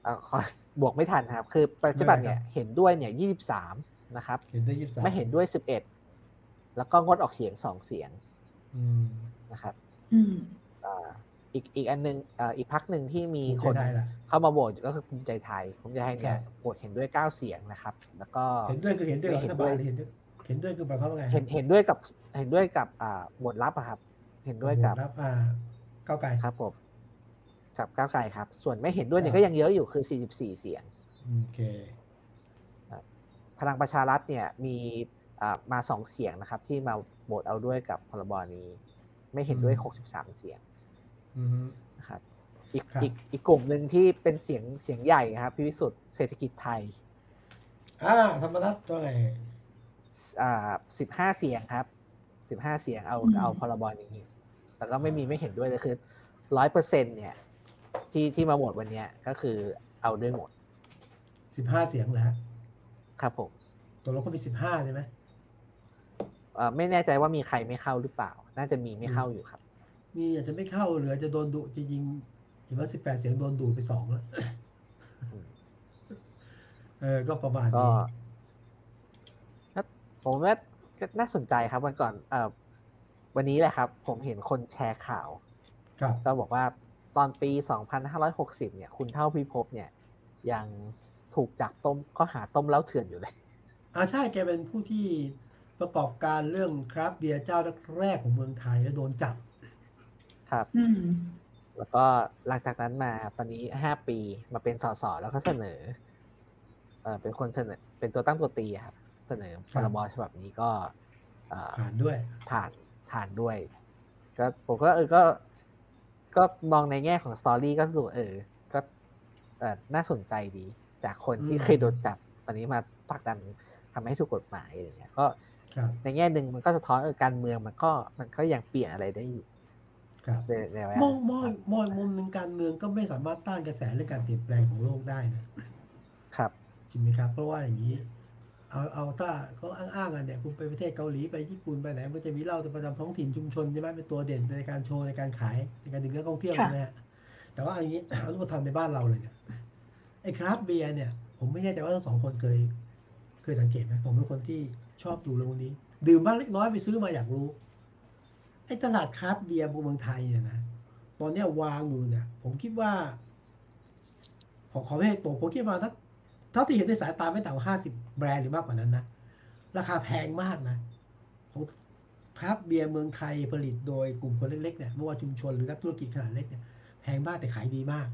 เอ่อขอบวกไม่ทันครับ คือประชาธิปัตย์เนี่ยเห็นด้วยเนี่ยยี่สิบสามนะครับเห็นได้ยี่สิบสามไม่เห็นด้วยสิบเอ็ดแล้วก็งดออกเสียงสองเสียงอืมนะครับอืมอ่าอีกอีกอันหนึงเอ่ออีกพักหนึ่งที่มีภูมิคนใจไทยล่ะเข้ามาโหวตก็คือภูมิใจไทยภูมิใจไทยเนี่คยรับโหวตเห็นด้วยเก้าเสียงนะครับ แล้วก็เห็นด้วยคือเห็นด้วยกับไม่รัเห็ฐนบาด้ลวยเห็นด้วยเห็นด้วยคือหมายความว่าไงเห็นเห็นด้วยกับเห็นด้วยกับอ่าโหวตลับอะครับ เห็นด้วยกับรับอ่าก้าวไกลครับผมกับก้าวไกลครับ ส่วนไม่เห็นด้วยเนี่คยรับก็ยังเยอะอยู่คือ 44 เสียงโอเคพลังประชารัฐเนี่ยมีมาสองเสียงนะครับ ที่มาโหวตเอาด้วยกับพรบนี้ ไม่เห็นด้วย 63 เสียงนะครับอีกอีกอีกกลุ่มหนึ่งที่เป็นเสียงเสียงใหญ่ครับพี่วิสุทธ์เศรษฐกิจไทยอ่าธรรมนัตว่าไงอ่าสิบห้าเสียงครับสิบห้าเสียงเอาเอาพรบนี้ แต่ก็ไม่มีไม่เห็นด้วยเลยคือร้อยเปอร์เซ็นเนี่ย ที่ที่มาโหวตวันนี้ก็คือเอาด้วยหมดสิบห้าเสียงแล้วครับผมตัวเราก็มีสิบห้าใช่ไหมอ่าไม่แน่ใจว่ามีใครไม่เข้าหรือเปล่า น่าจะมีไม่เข้าอยู่ครับ มีอาจจะไม่เข้าหรือจะโดนดุจะยิงเห็นว่าสิบแปดเสียงโดนดูดไปสองแล้วเออก็ประมาณนี้ผมว่าก็น่าสนใจครับวันก่อนเออ วันนี้แหละครับ ผมเห็นคนแชร์ข่าวก็บอกว่าตอนปี 2560 เนี่ย คุณเท่าพิภพเนี่ย ยังถูกจับต้มข้อหาต้มเล้าเถื่อนอยู่เลยอ่าใช่แกเป็นผู้ที่ประกอบการเรื่องครับเบียร์เจ้าแรกของเมืองไทยแล้วโดนจับ ครับแล้วก็หลังจากนั้นมาตอนนี้ห้าปีมาเป็นสสแล้วก็เสนอ เออเป็นคนเสนอ เป็นตัวตั้งตัวตีครับ เสนอพรบฉบับนี้ก็ผ่านด้วยผ่าน ผ่านด้วย ก็ผมก็เออก็ ก็มองในแง่ของสตอรี่ก็สูเออ ก็น่าสนใจดี จากคนที่เคยโดนจับ ตอนนี้มาผลักดันทำให้ถูกกฎหมายอะไรเงี้ย ก็ในแง่หนึ่งมันก็สะท้อนเออการเมืองมันก็มันก็ยังเปลี่ยนอะไรได้อยู่มองมองมองมุมหนึ่งการเมืองก็ไม่สามารถต้านกระแสเรื่องการเปลี่ยนแปลงของโลกได้นะครับจริงไหมครับ เพราะว่าอย่างนี้ เอาเอาถ้าเขาอ้างๆกันเนี่ยคุณไปประเทศเกาหลีไปญี่ปุ่นไปไหนมันจะมีเหล้าประจำท้องถิ่นชุมชนใช่ไหมเป็นตัวเด่นในการโชว์ในการขายในการดึงนักท่องเที่ยวนะฮะแต่ว่าอย่างนี้เอาลูกทำในบ้านเราเลยเนี่ยไอ้คราฟเบียร์เนี่ย ผมไม่แน่ใจว่าทั้งสองคนเคย เคยสังเกตไหมผมเป็นคนที่ชอบดูเรื่องนี้ ดื่มบ้างเล็กน้อยไปซื้อมาอยากรู้ไอ้ตลาดคราฟเบียร์เมืองไทยเนี่ยนะตอนนี้วางอยู่เนี่ยผมคิดว่าขอขอไม่ให้ตกผมคิดว่าถ้า ท่าที่เห็นในสายตาไม่ต่ำกว่าห้าสิบแบรนด์หรือมากกว่านั้นนะ ราคาแพงมากนะ ของครับเบียร์เมืองไทยผลิตโดยกลุ่มคนเล็กๆเนี่ยไม่ว่าชุมชนหรือนักธุรกิจขนาดเล็กเนี่ยแพงมากแต่ขายดีมาก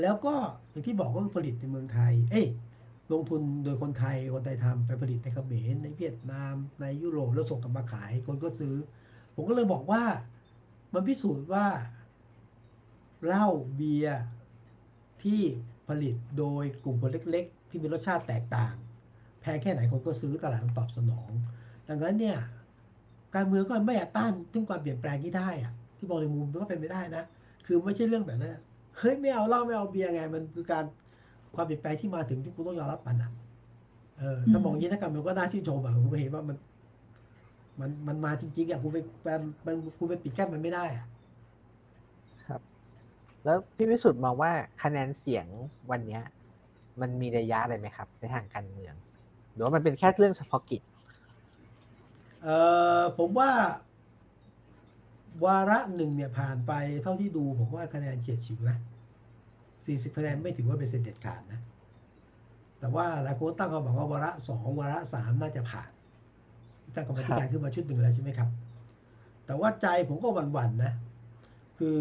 แล้วก็อย่างที่บอกก็คือผลิตในเมืองไทย เอ้ยลงทุนโดยคนไทยคนไทยทำไปผลิตในเขมรในเวียดนาม ในยุโรปแล้วส่งกลับมาขายคนก็ซื้อ ผมก็เลยบอกว่ามันพิสูจน์ว่าเหล้าเบียร์ที่ผลิตโดยกลุ่มคนเล็ก ที่มีรสชาติแตกต่าง แพงแค่ไหนคนก็ซื้อตลาดมันตอบสนอง ดังนั้นเนี่ย การเมืองก็ไม่อาจต้านถึงความเปลี่ยนแปลงที่ได้อะที่มองในมุมก็เป็นไม่ได้นะ คือไม่ใช่เรื่องแบบนั้นเฮ้ยไม่เอาเหล้าไม่เอาเบียร์ไง มันคือการความเปลี่ยนแปลงที่มาถึงที่คุณต้องยอมรับมันอะเออถ้ามองอย่างนี้นะการเมืองก็น่าชื่นชมอะคุณเห็นว่ามัน มันมันมาจริงๆอะคุณไปมันคุณไปปิดกั้นมันไม่ได้อะครับแล้วพี่วิสุทธ์มองว่าคะแนนเสียงวันเนี้ย มันมีระยะอะไรไหมครับ ในทางการเมือง หรือว่ามันเป็นแค่เรื่องเฉพาะกิจเอ่อผมว่า วาระหนึ่งเนี่ยผ่านไปเท่าที่ดูผมว่าคะแนนเฉียดฉิวนะสี่สิบคะแนนไม่ถือว่าเป็นเสด็จขาดนะ แต่ว่าหลายคนตั้งเขาบอกว่าวาระสองวาระสามน่าจะผ่านตั้งกรรมการขึ้นมาชุดหนึ่งแล้วใช่ไหมครับ แต่ว่าใจผมก็หวั่นๆนะ คือ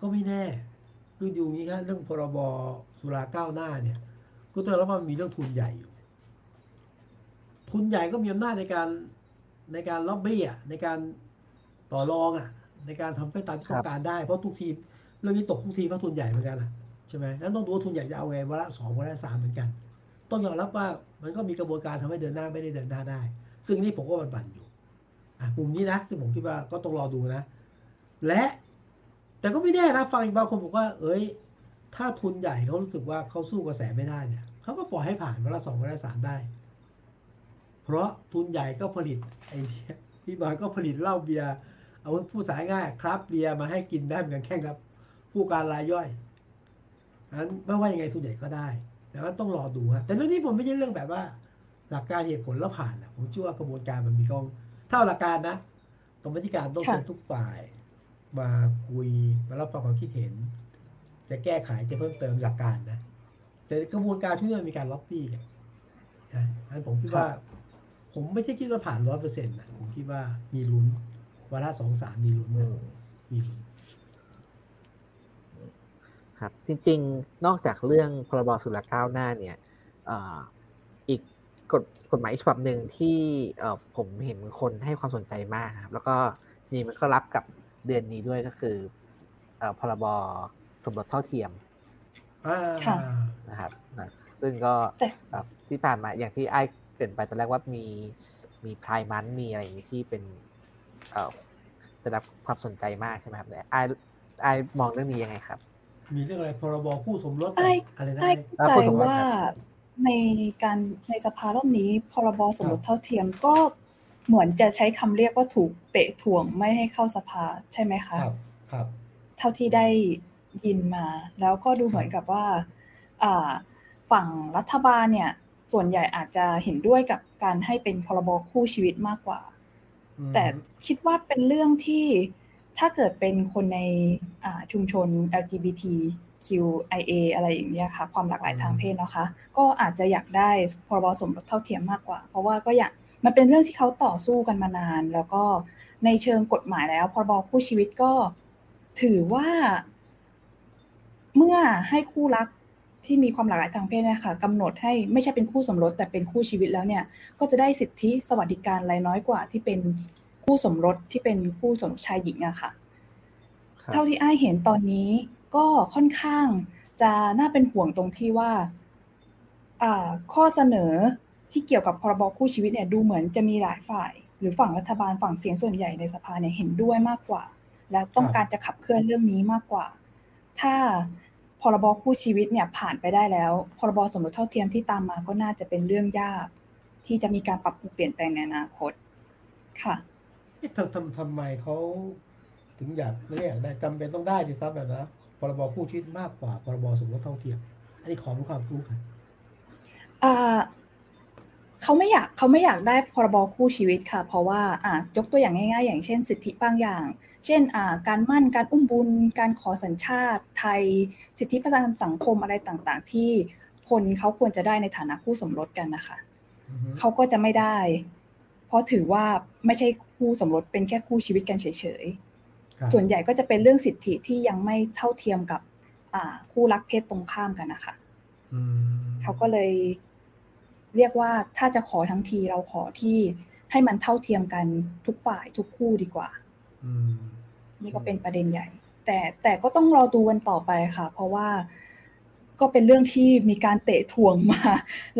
ก็ไม่แน่ คืออยู่นี้ครับเรื่องพรบ สุราก้าวหน้าเนี่ยก็ต้องรับว่ามันมีเรื่องทุนใหญ่อยู่ ทุนใหญ่ก็มีอำนาจในการในการล็อบบี้อะในการต่อรองอะ ในการทำให้ตามที่ต้องการได้เพราะทุกทีมเรื่องนี้ตกทุกทีเพราะทุนใหญ่เหมือนกันอะใช่ไหมงั้นต้องดูว่าทุนใหญ่จะเอาไงวาระสองวาระสามเหมือนกัน ต้องยอมรับว่ามันก็มีกระบวนการทำให้เดินหน้าไม่ได้เดินหน้าได้ ซึ่งนี่ผมก็บันบันอยู่อะมุมนี้นะซึ่งผมคิดว่าก็ต้องรอดูนะ และ แต่ก็ไม่แน่นะฟังอีกบางคนบอกว่า เอ้ย ถ้าทุนใหญ่เขารู้สึกว่าเขาสู้กระแสไม่ได้เนี่ยเขาก็ปล่อยให้ผ่านเวลาสองเวลาสามได้ เพราะทุนใหญ่ก็ผลิตไอ้พี่บอยก็ผลิตเหล้าเบียร์เอาผู้สายง่ายครับเบียร์มาให้กินได้เหมือนแข่งครับ ผู้การรายย่อยนั้นไม่ว่ายังไงทุนใหญ่ก็ได้แต่ว่าต้องรอดูฮะแต่เรื่องนี้ผมไม่ใช่เรื่องแบบว่า หลักการเหตุผลแล้วผ่านนะผมเชื่อว่ากระบวนการมันมีกองเท่าหลักการนะกรรมธิการต้องเชิญทุกฝ่าย มาคุยมารับฟังความคิดเห็น จะแก้ไขจะเพิ่มเติมหลักการนะแต่กระบวนการช่วยมีการล็อบบี้กันนะอันผมคิดว่า ผมไม่ใช่คิดว่าผ่านร้อยเปอร์เซ็นต์นะผมคิดว่ามีลุ้นวาระสองสามมีลุ้นมีลุ้นครับ จริง ๆ นอกจากเรื่องพรบสุราก้าวหน้าเนี่ยอีกกฎกฎหมายฉบับหนึ่งที่เออผมเห็นคนให้ความสนใจมากครับ แล้วก็ทีนี้มันก็รับกับเดือนนี้ด้วยก็คือเอ่อพรบ สมรสเท่าเทียมอ่าค่ะนะครับนะซึ่งก็แต่เอ่อที่ผ่านมาอย่างที่ไอ้เกรินไปตอนแรกว่ามีมีพายมันมีอะไรอย่างนี้ที่เป็นเอ่อได้รับความสนใจมากใช่ไหมครับแต่ไอ้ไอ้มองเรื่องนี้ยังไงครับ มีเรื่องอะไรพรบคู่สมรสไอ้อะไรนะไอ้ไอ้ใจพูดถึงว่าว่าในการในสภารอบนี้พรบสมรสเท่าเทียมก็เหมือนจะใช้คำเรียกว่าถูกเตะถ่วงไม่ให้เข้าสภาใช่ไหมคะครับ ครับ เท่าที่ได้ ยินมา แล้วก็ดูเหมือนกับว่าอ่าฝั่งรัฐบาลเนี่ย ส่วนใหญ่อาจจะเห็นด้วยกับการให้เป็นพรบคู่ชีวิตมากกว่าอืมแต่คิดว่าเป็นเรื่องที่ถ้าเกิดเป็นคนในอ่าชุมชน LGBTQIA อะไรอย่างเงี้ยค่ะ ความหลากหลายทางเพศนะคะ ก็อาจจะอยากได้พรบสมรสเท่าเทียมมากกว่า เพราะว่าก็อยากมันเป็นเรื่องที่เขาต่อสู้กันมานาน แล้วก็ในเชิงกฎหมายแล้วพรบคู่ชีวิตก็ถือว่า เมื่อให้คู่รักที่มีความหลากหลายทางเพศเนะคะกำหนดให้ไม่ใช่เป็นคู่สมรสแต่เป็นคู่ชีวิตแล้วเนี่ย ก็จะได้สิทธิสวัสดิการรายน้อยกว่าที่เป็นคู่สมรสที่เป็นคู่สมรสชายหญิงอะค่ะครับเท่าที่อ้ายเห็นตอนนี้ก็ค่อนข้างจะน่าเป็นห่วงตรงที่ว่าอ่าข้อเสนอที่เกี่ยวกับพรบคู่ชีวิตเนี่ยดูเหมือนจะมีหลายฝ่าย หรือฝั่งรัฐบาลฝั่งเสียงส่วนใหญ่ในสภาเนี่ยเห็นด้วยมากกว่า แล้วต้องการจะขับเคลื่อนเรื่องนี้มากกว่า ถ้าพรบคู่ชีวิตเนี่ยผ่านไปได้แล้ว พรบสมรสเท่าเทียมที่ตามมาก็น่าจะเป็นเรื่องยาก ที่จะมีการปรับปรุงเปลี่ยนแปลงในอนาคต ค่ะเอ๊ะทำทำทำไมเขาถึงอยากไม่ได้อยากได้จำเป็นต้องได้ดิครับแบบนะพรบคู่ชีวิตมากกว่าพรบสมรสเท่าเทียม อันนี้ขอรู้ความรู้กันอ่า เขาไม่อยากเขาไม่อยากได้พรบคู่ชีวิตค่ะ เพราะว่าอ่ายกตัวอย่างง่าย ๆ อย่างเช่น สิทธิบางอย่าง เช่นอ่าการมั่นการอุ้มบุญ การขอสัญชาติ ไทย สิทธิประกันสังคมอะไรต่างๆ ที่คนเขาควรจะได้ในฐานะคู่สมรสกันนะคะอือฮึเขาก็จะไม่ได้ เพราะถือว่าไม่ใช่คู่สมรสเป็นแค่คู่ชีวิตกันเฉยๆครับส่วนใหญ่ก็จะเป็นเรื่องสิทธิที่ยังไม่เท่าเทียมกับอ่าคู่รักเพศตรงข้ามกันนะคะอืมเขาก็เลย เรียกว่าถ้าจะขอทั้งทีเราขอที่ให้มันเท่าเทียมกันทุกฝ่ายทุกคู่ดีกว่าอืมนี่ก็เป็นประเด็นใหญ่ แต่แต่ก็ต้องรอดูกันต่อไปค่ะ เพราะว่าก็เป็นเรื่องที่มีการเตะถ่วงมา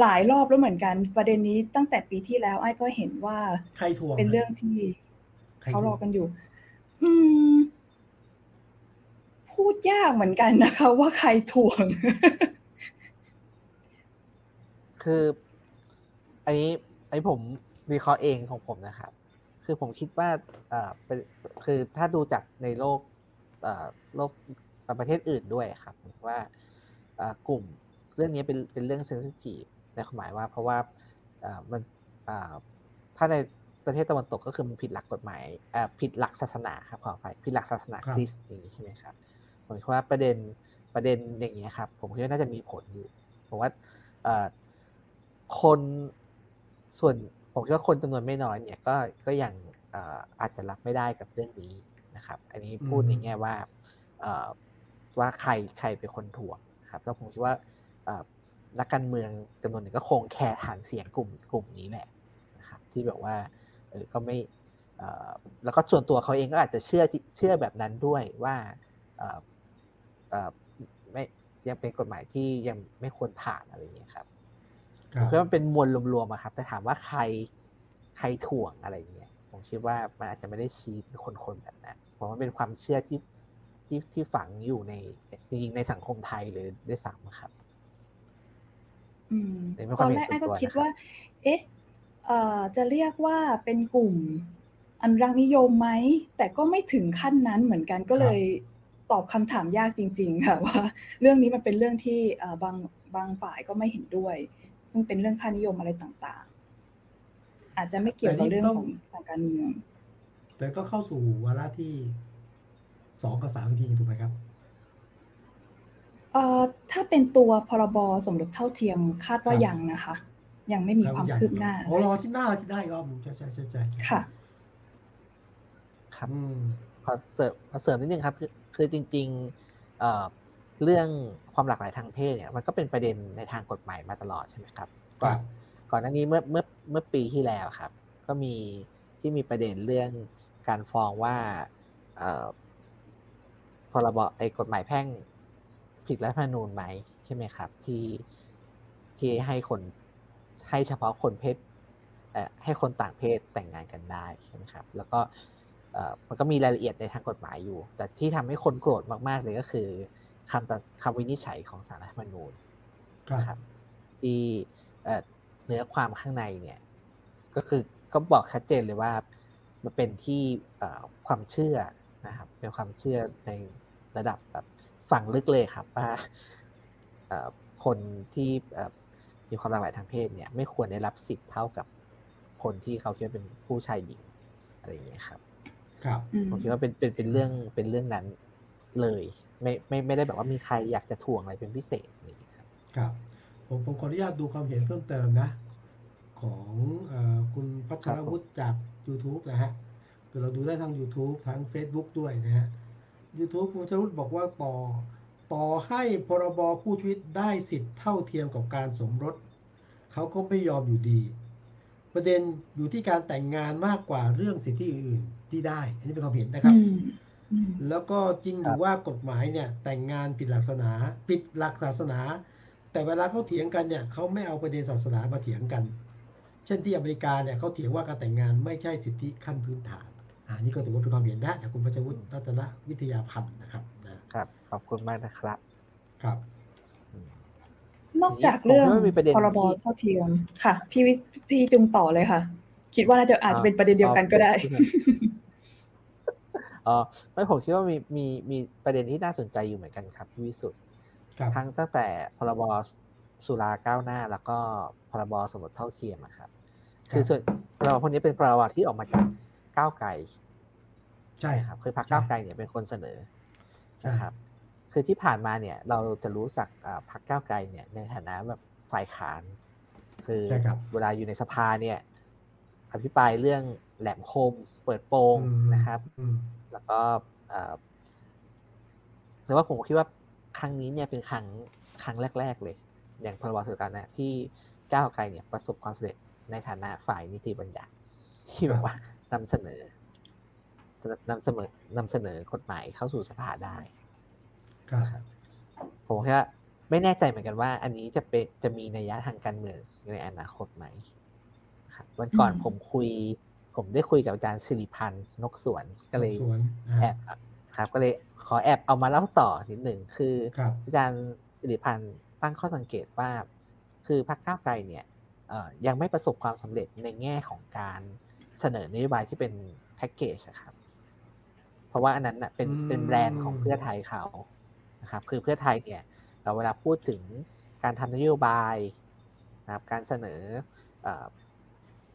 หลายรอบแล้วเหมือนกัน ประเด็นนี้ตั้งแต่ปีที่แล้วไอ้ก็เห็นว่าใครทวงเป็นเรื่องที่ใครเขาทรวองกันอยู่ อืม พูดยากเหมือนกันนะคะ ว่าใครถ่วง คือ อันนี้อันนี้ผมวิเคราะห์เองของผมนะครับ คือผมคิดว่าเอ่อเป็นคือถ้าดูจากในโลกเอ่อโลกประเทศอื่นด้วยครับว่าเอ่อกลุ่มเรื่องนี้เป็นเป็นเรื่องเซนซิทีฟในความหมายว่าเพราะว่าเอ่อมันเอ่อถ้าในประเทศตะวันตกก็คือมันผิดหลักกฎหมายเอ่อผิดหลักศาสนาครับขออภัยผิดหลักศาสนาคริสต์อย่างนี้ใช่ไหมครับผมคิดว่าประเด็นประเด็นอย่างนี้ยครับ ผมคิดว่าน่าจะมีผลอยู่ผมว่าเอ่อคน ส่วนผมคิดว่าคนจำนวนไม่น้อยเนี่ยก็ก็ยังเอ่ออาจจะรับไม่ได้กับเรื่องนี้นะครับ อันนี้พูดในแง่ว่าเอ่อว่าใครใครเป็นคนถ่วงครับแล้วผมคิดว่าเอ่อนักการเมืองจำนวนหนึ่งก็คงแคร์ฐานเสียงกลุ่มกลุ่มนี้แหละนะครับ ที่แบบว่าเออก็ไม่เอ่อแล้วก็ส่วนตัวเขาเองก็อาจจะเชื่อที่เชื่อแบบนั้นด้วยว่าเอ่อเอ่อไม่ยังเป็นกฎหมายที่ยังไม่ควรผ่านอะไรอย่างเงี้ยครับ คผรัมบคิดว่ามันเป็นมวลรวมๆอะครับ แต่ถามว่าใครใครถ่วงอะไรอย่างเงี้ยผมคิดว่ามันอาจจะไม่ได้ชี้เป็นคนๆแบบนั้นผมว่าเป็นความเชื่อที่ที่ที่ฝังอยู่ในจริงๆในสังคมไทยเลยด้วยซ้ำครับอืมในเมื่อตอนความแรกเห็นไอ้ก็ส่วนตัวคิดนะครับว่า เอ๊ะเอ่อจะเรียกว่าเป็นกลุ่มอนุรักษ์นิยมไหม แต่ก็ไม่ถึงขั้นนั้นเหมือนกันก็เลยตอบคำถามยากจริง ๆ ค่ะว่า เรื่องนี้มันเป็นเรื่องที่เอ่อบางบางฝ่ายก็ไม่เห็นด้วย ซึ่งเป็นเรื่องค่านิยมอะไรต่างๆ อาจจะไม่เกี่ยวกับเรื่องของทางการเมืองแต่ก็เข้าสู่วาระที่สองกับสามจริงๆถูกไหมครับเอ่อถ้าเป็นตัวพรบสมรสเท่าเทียมคาดว่าครับยังนะคะ ยังไม่มีความคืบหน้าอ๋อรอที่หน้าที่ได้ก็ใช่ใช่ใช่ใช่ค่ะ ครับอืมขอเสริมขอเสริมนิดนึงครับ คือคือจริง ๆ เอ่อเรื่องความหลากหลายทางเพศเนี่ยมันก็เป็นประเด็นในทางกฎหมายมาตลอดใช่ไหมครับครับก่อนหน้านี้เมื่อเมื่อเมื่อปีที่แล้วครับ ก็มีที่มีประเด็นเรื่องการฟ้องว่าเอ่อพรบไอ้กฎหมายแพ่งผิดรัฐธรรมนูญไหมใช่ไหมครับ ที่ที่ให้คนให้เฉพาะคนเพศเอ่อให้คนต่างเพศแต่งงานกันได้ใช่ไหมครับ แล้วก็เอ่อมันก็มีรายละเอียดในทางกฎหมายอยู่ แต่ที่ทำให้คนโกรธมาก ๆ เลยก็คือ คำตัดคำวินิจฉัยของศาลรัฐธรรมนูญครับนะครับที่เอ่อเนื้อความข้างในเนี่ย ก็คือก็บอกชัดเจนเลยว่ามันเป็นที่เอ่อความเชื่อนะครับ เป็นความเชื่อในระดับแบบฝังลึกเลยครับว่าเอ่อคนที่เอ่อมีความหลากหลายทางเพศเนี่ย ไม่ควรได้รับสิทธิ์เท่ากับคนที่เขาคิดว่าเป็นผู้ชายหญิงอะไรอย่างเงี้ยครับ ครับอืมผมคิดว่าเป็นเป็นเป็นเรื่องเป็นเรื่องนั้นเลย ไม่ไม่ไม่ได้แบบว่ามีใครอยากจะถ่วงอะไรเป็นพิเศษอะไรอย่างเงี้ยครับครับ ผมผมขออนุญาตดูความเห็นเพิ่มเติมนะ ของเออคุณพัชรวุฒิจาก YouTube นะฮะคือเราดูได้ทั้ง YouTube ทั้ง Facebook ด้วยนะฮะ YouTube คุณพัชรวุฒิบอกว่าต่อต่อให้พรบคู่ชีวิตได้สิทธิ์เท่าเทียมกับการสมรสเขาก็ไม่ยอมอยู่ดี ประเด็นอยู่ที่การแต่งงานมากกว่าเรื่องสิทธิอื่น ๆ ที่ได้ อันนี้เป็นความเห็นนะครับอืมอืม แล้วก็จริงอยู่ว่ากฎหมายเนี่ย แต่งงานผิดหลักศาสนาผิดหลักศาสนา แต่เวลาเขาเถียงกันเนี่ยเขาไม่เอาประเด็นศาสนามาเถียงกัน เช่นที่อเมริกาเนี่ยเขาเถียงว่าการแต่งงานไม่ใช่สิทธิขั้นพื้นฐานอ่านี่ก็ถือว่าเป็นความเห็นนะจากคุณพัชวุฒิรัตนวิทยาพันธ์นะครับนะครับ ขอบคุณมากนะครับ ครับอืมนอกจากเรื่องผมว่ามีประเด็นพรบที่เท่าเทียมค่ะ พี่วิพี่จุงต่อเลยค่ะ คิดว่าน่าจะอาจจะเป็นประเด็นเดียวกันก็ได้ อ๋อไม่ผมคิดว่ามีมีมีประเด็นที่น่าสนใจอยู่เหมือนกันครับพี่วิสุทธ์ครับทั้งตั้งแต่พรบสุราก้าวหน้า แล้วก็พรบสมรสเท่าเทียมอะครับ คือส่วนพรบพวกนี้เป็นพรบที่ออกมาจากก้าวไกลใช่ครับคือพรรคใช่ก้าวไกลเนี่ยเป็นคนเสนอใช่นะครับ คือที่ผ่านมาเนี่ย เราจะรู้จักอ่าพรรคก้าวไกลเนี่ย ในฐานะแบบฝ่ายค้าน คือใช่ครับเวลาอยู่ในสภาเนี่ยอภิปรายเรื่องแหลมคม เปิดโปงอืมนะครับอืม แล้วก็เอ่อแต่ว่าผมคิดว่าครั้งนี้เนี่ยเป็นครั้งครั้งแรก ๆ เลย อย่างพรบสุรานะที่ก้าวไกลเนี่ยประสบความสำเร็จในฐานะฝ่ายนิติบัญญัติที่แบบว่านำเสนอนำเสนอนำเสนอกฎหมายเข้าสู่สภาได้ครับนะครับผมแค่ว่าไม่แน่ใจเหมือนกันว่า อันนี้จะเป็นจะมีนัยยะทางการเมืองในอนาคตไหมครับวันก่อนอืมผมคุย ผมได้คุยกับอาจารย์สิริพันธ์นกสวนก็เลยสวนนะแอฮะบครับ ก็เลยขอแอบเอามาเล่าต่อนิดหนึ่งคือครับอาจารย์สิริพันธ์ตั้งข้อสังเกตว่า คือพรรคก้าวไกลเนี่ยเอ่อยังไม่ประสบความสำเร็จในแง่ของการเสนอนโยบายที่เป็นแพ็กเกจอะครับ เพราะว่าอันนั้นน่ะเป็นอืมเป็นแบรนด์ของเพื่อไทยเขานะครับ คือเพื่อไทยเนี่ยเราเวลาพูดถึงการทำนโยบายนะครับ การเสนอเอ่อ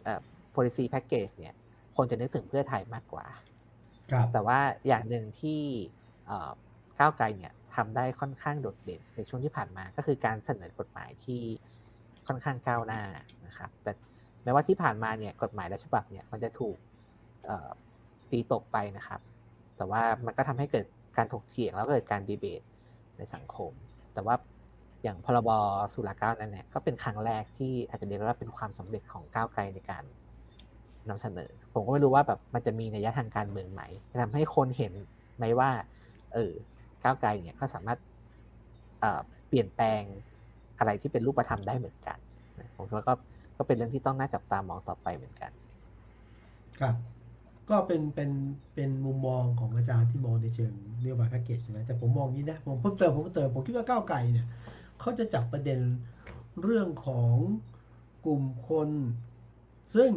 เอ่อ policy package เนี่ย คนจะนึกถึงเพื่อไทยมากกว่าครับแต่ว่าอย่างหนึ่งที่เอ่อก้าวไกลเนี่ยทำได้ค่อนข้างโดดเด่นในช่วงที่ผ่านมาก็คือการเสนอกฎหมายที่ค่อนข้างก้าวหน้านะครับ แต่แม้ว่าที่ผ่านมาเนี่ยกฎหมายและฉบับเนี่ยมันจะถูกเอ่อตีตกไปนะครับ แต่ว่ามันก็ทำให้เกิดการถกเถียงแล้วก็เกิดการดีเบตในสังคม แต่ว่าอย่างพรบสุราก้าวนั้นเนี่ยก็เป็นครั้งแรกที่อาจจะเรียกว่าเป็นความสำเร็จของก้าวไกลในการ นำเสนอ ผมก็ไม่รู้ว่าแบบมันจะมีนัยะทางการเมืองไหมจะทำให้คนเห็นไหมว่า เออก้าวไกลเนี่ยก็สามารถเออเปลี่ยนแปลงอะไรที่เป็นรูปธรรมได้เหมือนกัน ผมว่าก็ก็เป็นเรื่องที่ต้องน่าจับตามองต่อไปเหมือนกัน ครับ ก็เป็นเป็นเป็นมุมมองของอาจารย์ที่มองในเชิงเนโยบายแพ็กเกจใช่ไหมแต่ผมมองย่างนี้นะผมเพิ่มเติมผมเพิ่มเติมผมคิดว่าก้าวไกลเนี่ยเขาจะจับประเด็นเรื่องของกลุ่มคน ซึ่ง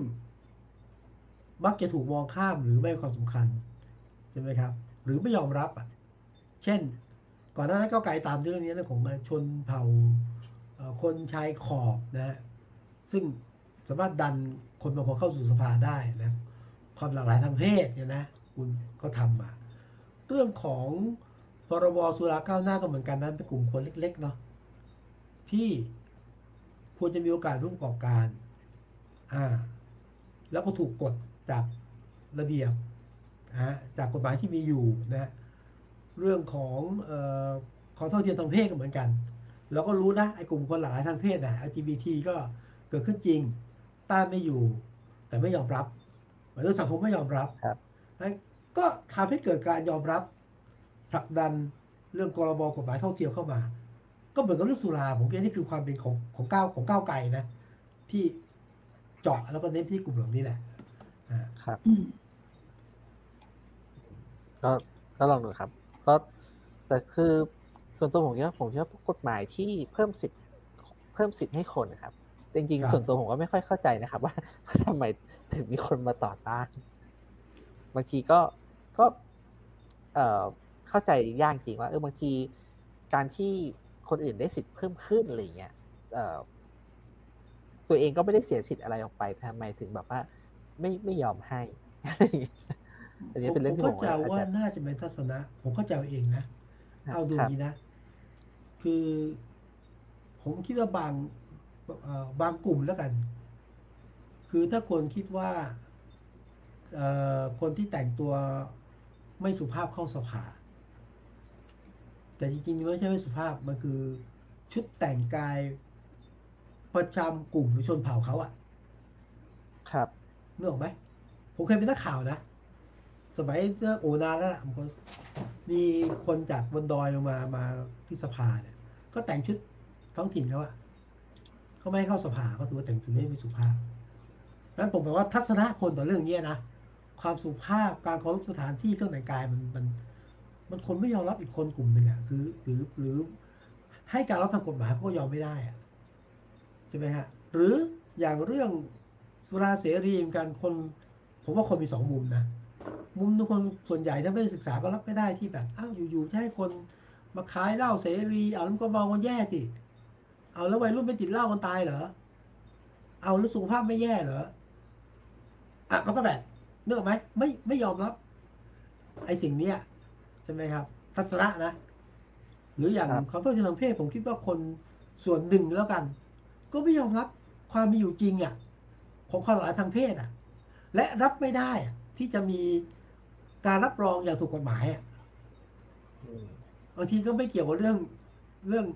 มักจะถูกมองข้ามหรือไม่ให้ความสำคัญใช่ไหมครับ หรือไม่ยอมรับอะเช่น ก่อนหน้านั้นก้าวไกลตามเรื่องนี้เรื่องของชนเผ่าคนชายขอบนะซึ่งสามารถดันคนบางคนเข้าสู่สภาได้นะความหลากหลายทางเพศเนี่ยนะคุณก็ทำมา เรื่องของพรบสุราก้าวหน้าก็เหมือนกันนั้นเป็นกลุ่มคนเล็ก ๆ เนาะที่ควรจะมีโอกาสร่วมประกอการอ่าแล้วก็ถูกกด จากระเบียบนะฮะจากกฎหมายที่มีอยู่นะเรื่องของเอ่อความเท่าเทียมทางเพศก็เหมือนกัน แล้วก็รู้นะไอ้กลุ่มคนหลากหลายทางเพศนะ LGBT ก็เกิดขึ้นจริง ต้านไม่อยู่ แต่ไม่ยอมรับหมายถึงสังคมไม่ยอมรับครับก็ทำให้เกิดการยอมรับผลักดันเรื่องกรบกฎหมายเท่าเทียมเข้ามา ก็เหมือนกับเรื่องสุราผมคิดว่านี่คือความเป็นของของก้าวของก้าวไกลนะ ที่เจาะแล้วก็เน้นที่กลุ่มเหล่านี้แหละอ่า ครับอืมก็ก็ลองดูครับ ก็แต่คือส่วนตัวผมคิดว่าผมคิดว่ากฎหมายที่เพิ่มสิทธิ์เพิ่มสิทธิ์ให้คนนะครับจริงครับๆส่วนตัวผมก็ไม่ค่อยเข้าใจนะครับ ว่าทำไมถึงมีคนมาต่อต้านบางทีก็ก็เอ่อเข้าใจยากจริงว่าเออบางทีการที่คนอื่นได้สิทธิ์เพิ่มขึ้นอะไรอย่างเงี้ยเอ่อตัวเองก็ไม่ได้เสียสิทธิ์อะไรออกไปทำไมถึงแบบว่า ไม่ไม่ยอมให้อันนี้เป็นเรื่องที่ผผมมเข้าใจอาจว่าจะน่าจะเป็นทัศนะ ผมเข้าใจเอาเองนะ เอาดูครับนี้นะ คือ ผมคิดว่าบางเอ่อบางกลุ่มแล้วกัน คือถ้าคนคิดว่าเอ่อคนที่แต่งตัวไม่สุภาพเข้าสภา แต่จริงๆไม่ใช่ไม่สุภาพ มันคือชุดแต่งกายประจำกลุ่มหรือชนเผ่าเขาอะครับ นึกออกไหมผมเคยเป็นนักข่าวนะ สมัยเมื่อโอนานแล้วล่ะผมก็มีคนจากบนดอยลงมามาที่สภาเนี่ย ก็แต่งชุดท้องถิ่นเขาอะเขาไม่ให้เข้าสภาเขาถือว่าแต่งชุดไม่สุภาพนั้นผมบอกว่าทัศนะคนต่อเรื่องเนี้ยนะความสุภาพการเคารพสถานที่เครื่องแต่งกายมันมันมันคนไม่ยอมรับอีกคนกลุ่มหนึ่งอะคือหรือหรือให้การรับทางกฎหมายเขาก็ยอมไม่ได้อะใช่ไหมฮะหรืออย่างเรื่อง สุราเสรีเหมือนกันคน ผมว่าคนมีสองมุมนะมุมทุกคนส่วนใหญ่ถ้าไม่ได้ศึกษาก็รับไม่ได้ที่แบบอ้าวอยู่ๆจะให้คนมาขายเหล้าเสรีเอาแล้วมันก็เมากันแย่สิเอาแล้ววัยรุ่นไปติดเหล้ากันตายเหรอเอาแล้วสุขภาพไม่แย่เหรออะมันก็แบบเนื้ออกไหมไม่ไม่ยอมรับ ไอ้สิ่งเนี้ยใช่ไหมครับ ทัศนะนะ หรืออย่างครับความเท่าเทียมทางเพศผมคิดว่าคนส่วนหนึ่งแล้วกัน ก็ไม่ยอมรับความมีอยู่จริงอะ ของความหลากหลายทางเพศอะ และรับไม่ได้อะที่จะมีการรับรองอย่างถูกกฎหมายอะอืมบางทีก็ไม่เกี่ยวกับเรื่องเรื่อง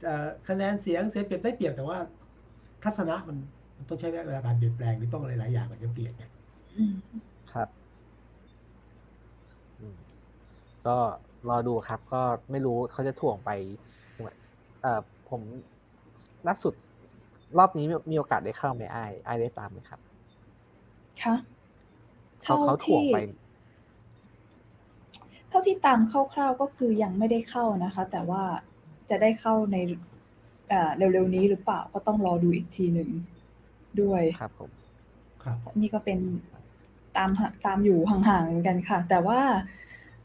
เอ่อคะแนนเสียงเสียเปรียบได้เปรียบแต่ว่า ทัศนะมันมันต้องใช้เวลาการเปลี่ยนแปลงหรือต้องหลายๆอย่างมันจะเปลี่ยนไงอืมครับอืมก็รอดูครับ ก็ไม่รู้เขาจะถ่วงไปเอ่อผมล่าสุด รอบนี้มีมีโอกาสได้เข้าไหมไอ้ไอ้ายได้ตามไหมครับค่ะเขาเท่าเขาถ่วงที่ไป เท่าที่ตามคร่าวๆก็คือยังไม่ได้เข้านะคะ แต่ว่าจะได้เข้าในเอ่อเร็วๆนี้หรือเปล่าก็ต้องรอดูอีกทีหนึ่งด้วยครับผมครับนี่ก็เป็นตามหาตามอยู่ห่างๆเหมือนกันค่ะ แต่ว่า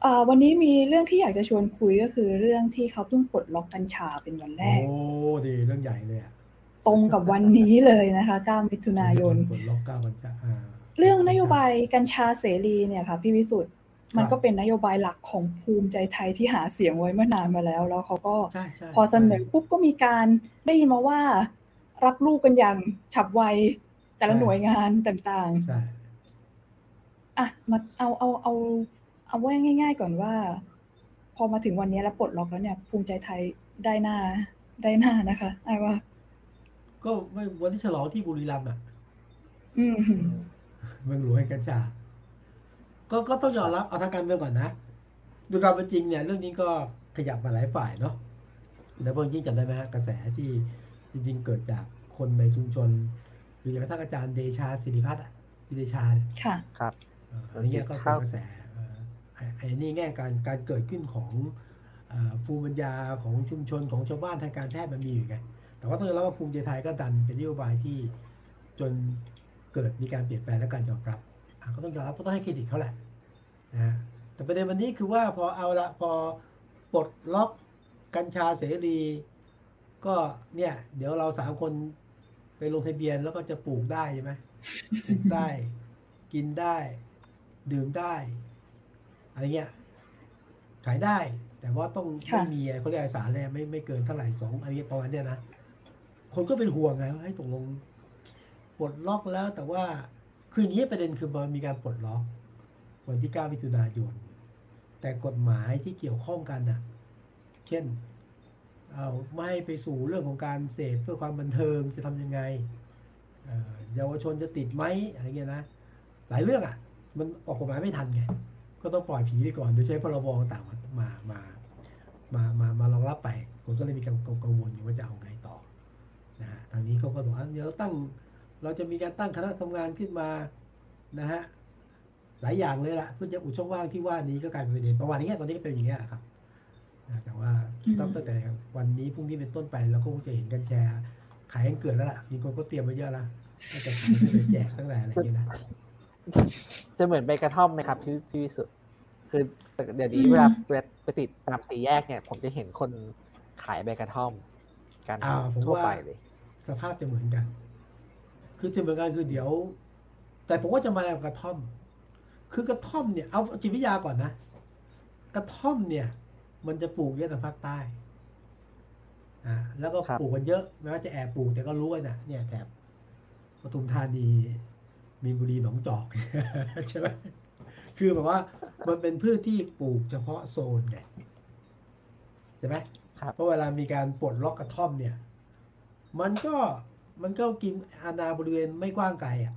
เอ่อวันนี้มีเรื่องที่อยากจะชวนคุยก็คือเรื่องที่เขาเพิ่งปลดล็อกกัญชาเป็นวันแรก โอ้ดีเรื่องใหญ่เลยอะ ตรงกับวันนี้เลยนะคะ 9 มิถุนายนผลล็อกเก้าวันจะอ่าเรื่องนโยบายกัญชาเสรีเนี่ยค่ะพี่วิสุทธ์มันครับก็เป็นนโยบายหลักของภูมิใจไทยที่หาเสียงไว้เมื่อนานมาแล้ว แล้วเขาก็ใช่ใช่พอเสนอปุ๊บก็มีการได้ยินมาว่า รับลูกกันอย่างฉับไวแต่ละหน่วยงานต่างใช่ๆอะมาเอาเอาเอาเอาไว้ง่าย ๆ ก่อนว่า พอมาถึงวันนี้แล้วปลดล็อกแล้วเนี่ย ภูมิใจไทยได้หน้าได้หน้านะคะไอ้ว่า ก็ไม่วันที่ฉลองที่บุรีรัมย์อะอืมเมืองหลวงแห่งกัญชาก็ก็ต้องยอมรับเอาทางการเมืองก่อนนะดูการเป็นจริงเนี่ย เรื่องนี้ก็ขยับมาหลายฝ่ายเนาะแล้วเพิ่งยิ่งจำได้ไหมฮะกระแสที่จริง ๆ เกิดจากคนในชุมชนหรืออย่างกระทั่งอาจารย์เดชาสิริพัฒน์อะพี่เดชาเนี่ยค่ะครับเอ่ออันนี้ก็เป็นกระแสเอ่อไอ้ไอ้นี่แง่การการเกิดขึ้นของเอ่อภูมิปัญญาของชุมชนของชาวบ้านทางการแพทย์มันมีอยู่ไง แต่ว่าต้องยอมรับว่าภูมิใจไทยก็ดันเป็นนโยบายที่จนเกิดมีการเปลี่ยนแปลงและการยอมรับอะก็ต้องยอมรับก็ต้องให้เครดิตเขาแหละนะฮะแต่ประเด็นวันนี้คือว่าพอเอาละพอปลดล็อกกัญชาเสรีก็เนี่ย เดี๋ยวเราสามคนไปลงทะเบียนแล้วก็จะปลูกได้ใช่ไหมปลูกได้ กินได้ ดื่มได้อะไรเงี้ยขายได้ แต่ว่าต้องค่ะไม่มีอะไรเขาเรียกอะไรสารแร่ไม่ไม่เกินเท่าไหร่สองอันนี้ประมาณเนี้ยนะ คนก็เป็นห่วงไงว่าให้ตกลงปลดล็อกแล้วแต่ว่าคืออย่างนี้ประเด็นคือมันมีการปลดล็อก วันที่ 9 มิถุนายน แต่กฎหมายที่เกี่ยวข้องกันน่ะ เช่น เอาไม่ไปสู่เรื่องของการเสพเพื่อความบันเทิงจะทำยังไงเยาวชนจะติดไหมอะไรเงี้ยนะ หลายเรื่องอะ มันออกกฎหมายไม่ทันไง ก็ต้องปล่อยผีไปก่อนโดยใช้พรบต่างมามามามามามารองรับไปคนก็เลยมีการกังวลว่าจะเอาไง นะฮะทางนี้เขาก็บอกว่าเดี๋ยวตั้ง เราจะมีการตั้งคณะทำงานขึ้นมานะฮะหลายอย่างเลยล่ะเพื่อจะอุดช่องว่างที่ว่านี้ก็กลายเป็นประเด็นประมาณนี้ตอนนี้ก็เป็นอย่างเงี้ยครับนะแต่ว่าอืมตั้งแต่วันนี้พรุ่งนี้เป็นต้นไปเราก็คงจะเห็นกันแชร์ ขายกันเกิดแล้วล่ะมีคนก็เตรียมมาเยอะแล้วก็จะขายไปแจกตั้งแต่อะไรอย่างเงี้ยนะจะเหมือนใบกระท่อมไหมครับพี่พี่วิสุทธ์คือเดี๋ยวนี้อืมเวลาเวลาไปติดตามสี่แยกเนี่ย ผมจะเห็นคนขายใบกระท่อม กันอ่าผมทั่วว่าไปเลย สภาพจะเหมือนกัน คือจะเหมือนกันคือเดี๋ยว แต่ผมว่าจะมาแนวกระท่อม คือกระท่อมเนี่ยเอาจิตวิทยาก่อนนะ กระท่อมเนี่ย มันจะปลูกเยอะทางภาคใต้อ่าแล้วก็ครับปลูกกันเยอะแม้ว่าจะแอบปลูกแต่ก็รู้กันนะเนี่ยแถบปทุมธานีมีนบุรีหนองจอกใช่ไหมคือแบบว่ามันเป็นพืชที่ปลูกเฉพาะโซนไงใช่ไหมครับเพราะเวลามีการปลดล็อกกระท่อมเนี่ย มันก็มันก็กินอาณาบริเวณไม่กว้างไกลอะ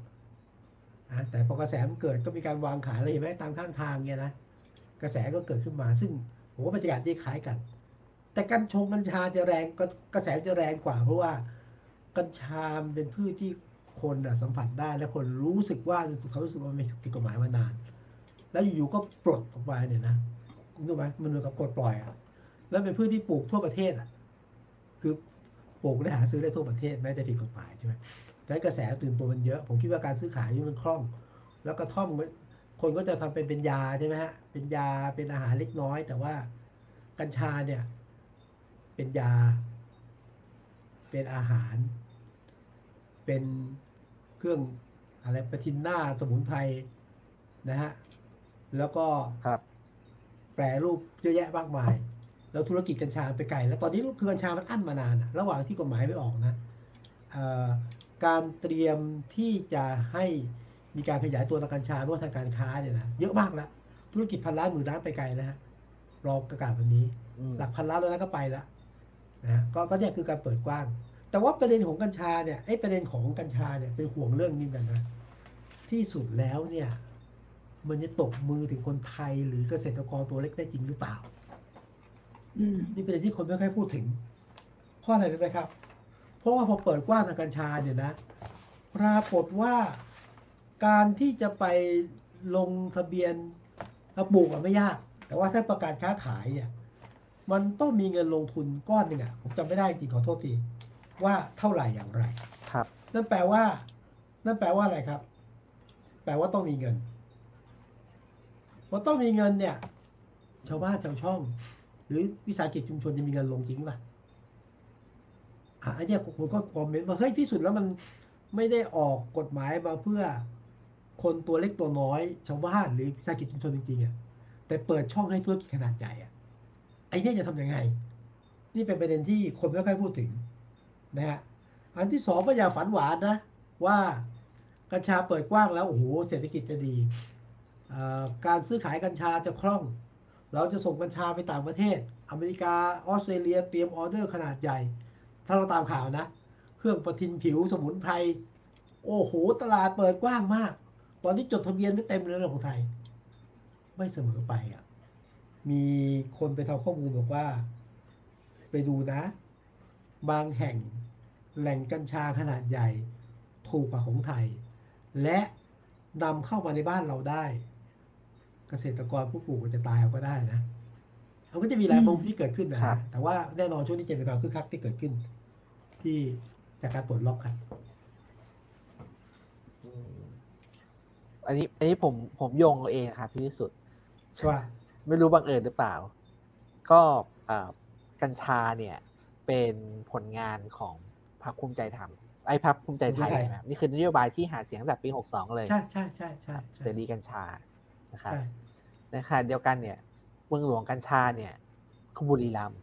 อะแต่พอกระแสมันเกิดก็มีการวางขายอะไรเห็นไหมตามข้างทางเนี่ยนะกระแสก็เกิดขึ้นมาซึ่งผมว่าบรรยากาศที่คล้ายกัน แต่กัญชงกัญชาจะแรงก็กระแสจะแรงกว่า เพราะว่ากัญชาเป็นพืชที่คนสัมผัสได้และคนรู้สึกว่าเขารู้สึกว่ามันผิดกฎหมายมานาน แล้วอยู่ๆก็ปลดออกมาเนี่ยนะคุณรู้ไหมมันเหมือนกับปลดปล่อยอะแล้วเป็นพืชที่ปลูกทั่วประเทศอะ คือ ปลูกได้หาซื้อได้ทั่วประเทศแม้แต่ผิดกฎหมายใช่ไหมและกระแสตื่นตัวมันเยอะ ผมคิดว่าการซื้อขายนี่มันคล่อง แล้วกระท่อมมันคนก็จะทำเป็นเป็นยาใช่ไหมฮะ เป็นยาเป็นอาหารเล็กน้อย แต่ว่ากัญชาเนี่ย เป็นยา เป็นอาหาร เป็นเครื่องอะไรประทินหน้าสมุนไพรนะฮะ แล้วก็ครับแปรรูปเยอะแยะมากมาย แล้วธุรกิจกัญชาไปไกลแล้วตอนนี้คือกัญชามันอั้นมานานอะระหว่างที่กฎหมายไม่ออกนะเอ่อการเตรียมที่จะให้มีการขยายตัวทางกัญชาไม่ว่าทางการค้าเนี่ยนะเยอะมากแล้วธุรกิจพันล้านหมื่นล้านไปไกลแล้วฮะรอประกาศวันนี้อืมหลักพันล้านแล้วนะก็ไปแล้วนะฮะก็ก็เนี่ยคือการเปิดกว้าง แต่ว่าประเด็นของกัญชาเนี่ยไอ้ประเด็นของกัญชาเนี่ยเป็นห่วงเรื่องนี้กันนะที่สุดแล้วเนี่ย มันจะตกมือถึงคนไทยหรือเกษตรกรตัวเล็กได้จริงหรือเปล่าอืม นี่เป็นประเด็นที่คนไม่ค่อยพูดถึงเพราะอะไรรู้ไหมครับ เพราะว่าพอเปิดกว้างทางกัญชาเนี่ยนะปรากฏว่าการที่จะไปลงทะเบียนปลูกอะไม่ยาก แต่ว่าถ้าประกาศค้าขายเนี่ย มันต้องมีเงินลงทุนก้อนหนึ่งอะผมจำไม่ได้จริงขอโทษทีว่าเท่าไหร่อย่างไร ครับ นั่นแปลว่า นั่นแปลว่าอะไรครับ แปลว่าต้องมีเงินพอต้องมีเงินเนี่ย ชาวบ้านชาวช่อง หรือวิสาหกิจชุมชนจะมีเงินลงจริงป่ะอะไอ้เนี่ยผมก็คอมเมนต์ว่าเฮ้ยที่สุดแล้วมันไม่ได้ออกกฎหมายมาเพื่อคนตัวเล็กตัวน้อยชาวบ้านหรือวิสาหกิจชุมชนจริงๆอะแต่เปิดช่องให้ธุรกิจขนาดใหญ่อะไอ้เนี่ยจะทำยังไง นี่เป็นประเด็นที่คนไม่ค่อยพูดถึงนะฮะอันที่สองก็อย่าฝันหวานนะ ว่ากัญชาเปิดกว้างแล้วโอ้โหเศรษฐกิจจะดี การซื้อขายกัญชาจะคล่อง เราจะส่งกัญชาไปต่างประเทศ อเมริกา ออสเตรเลีย เตรียมออเดอร์ขนาดใหญ่ ถ้าเราตามข่าวนะ เครื่องประทินผิวสมุนไพร โอ้โห ตลาดเปิดกว้างมาก ตอนนี้จดทะเบียนไม่เต็มเลยนะของไทย ไม่เสมอไปอะ มีคนไปทำข้อมูลบอกว่า ไปดูนะ บางแห่งแหล่งกัญชาขนาดใหญ่ ถูกกว่าของไทย และนำเข้ามาในบ้านเราได้ เกษตรกรผู้ปลูกอาจจะตายเอาก็ได้นะมันก็จะมีหลายมุมที่เกิดขึ้นนะครัฮะบแต่ว่าแน่นอนช่วงนี้จะเป็นความคึกคักที่เกิดขึ้น ที่จากการปลดล็อกครับอืมอันนี้ อันนี้ผมผมโยงเอาเองครับพี่วิสุทธ์ว่าไม่รู้บังเอิญหรือเปล่า ก็เอ่อกัญชาเนี่ย เป็นผลงานของพรรคภูมิใจธรรมไอ้พรรคภูมิใจไทยภูมิใจไทยใช่ไหมครับนี่คือนโยบายที่หาเสียงตั้งแต่ปีหกสองเลย ใช่ใช่ใช่ใช่ครับใช่เสรีกัญชา นะครับใช่ในขณะเดียวกันเนี่ยเมืองหลวงกัญชาเนี่ยคือบุรีรัมย์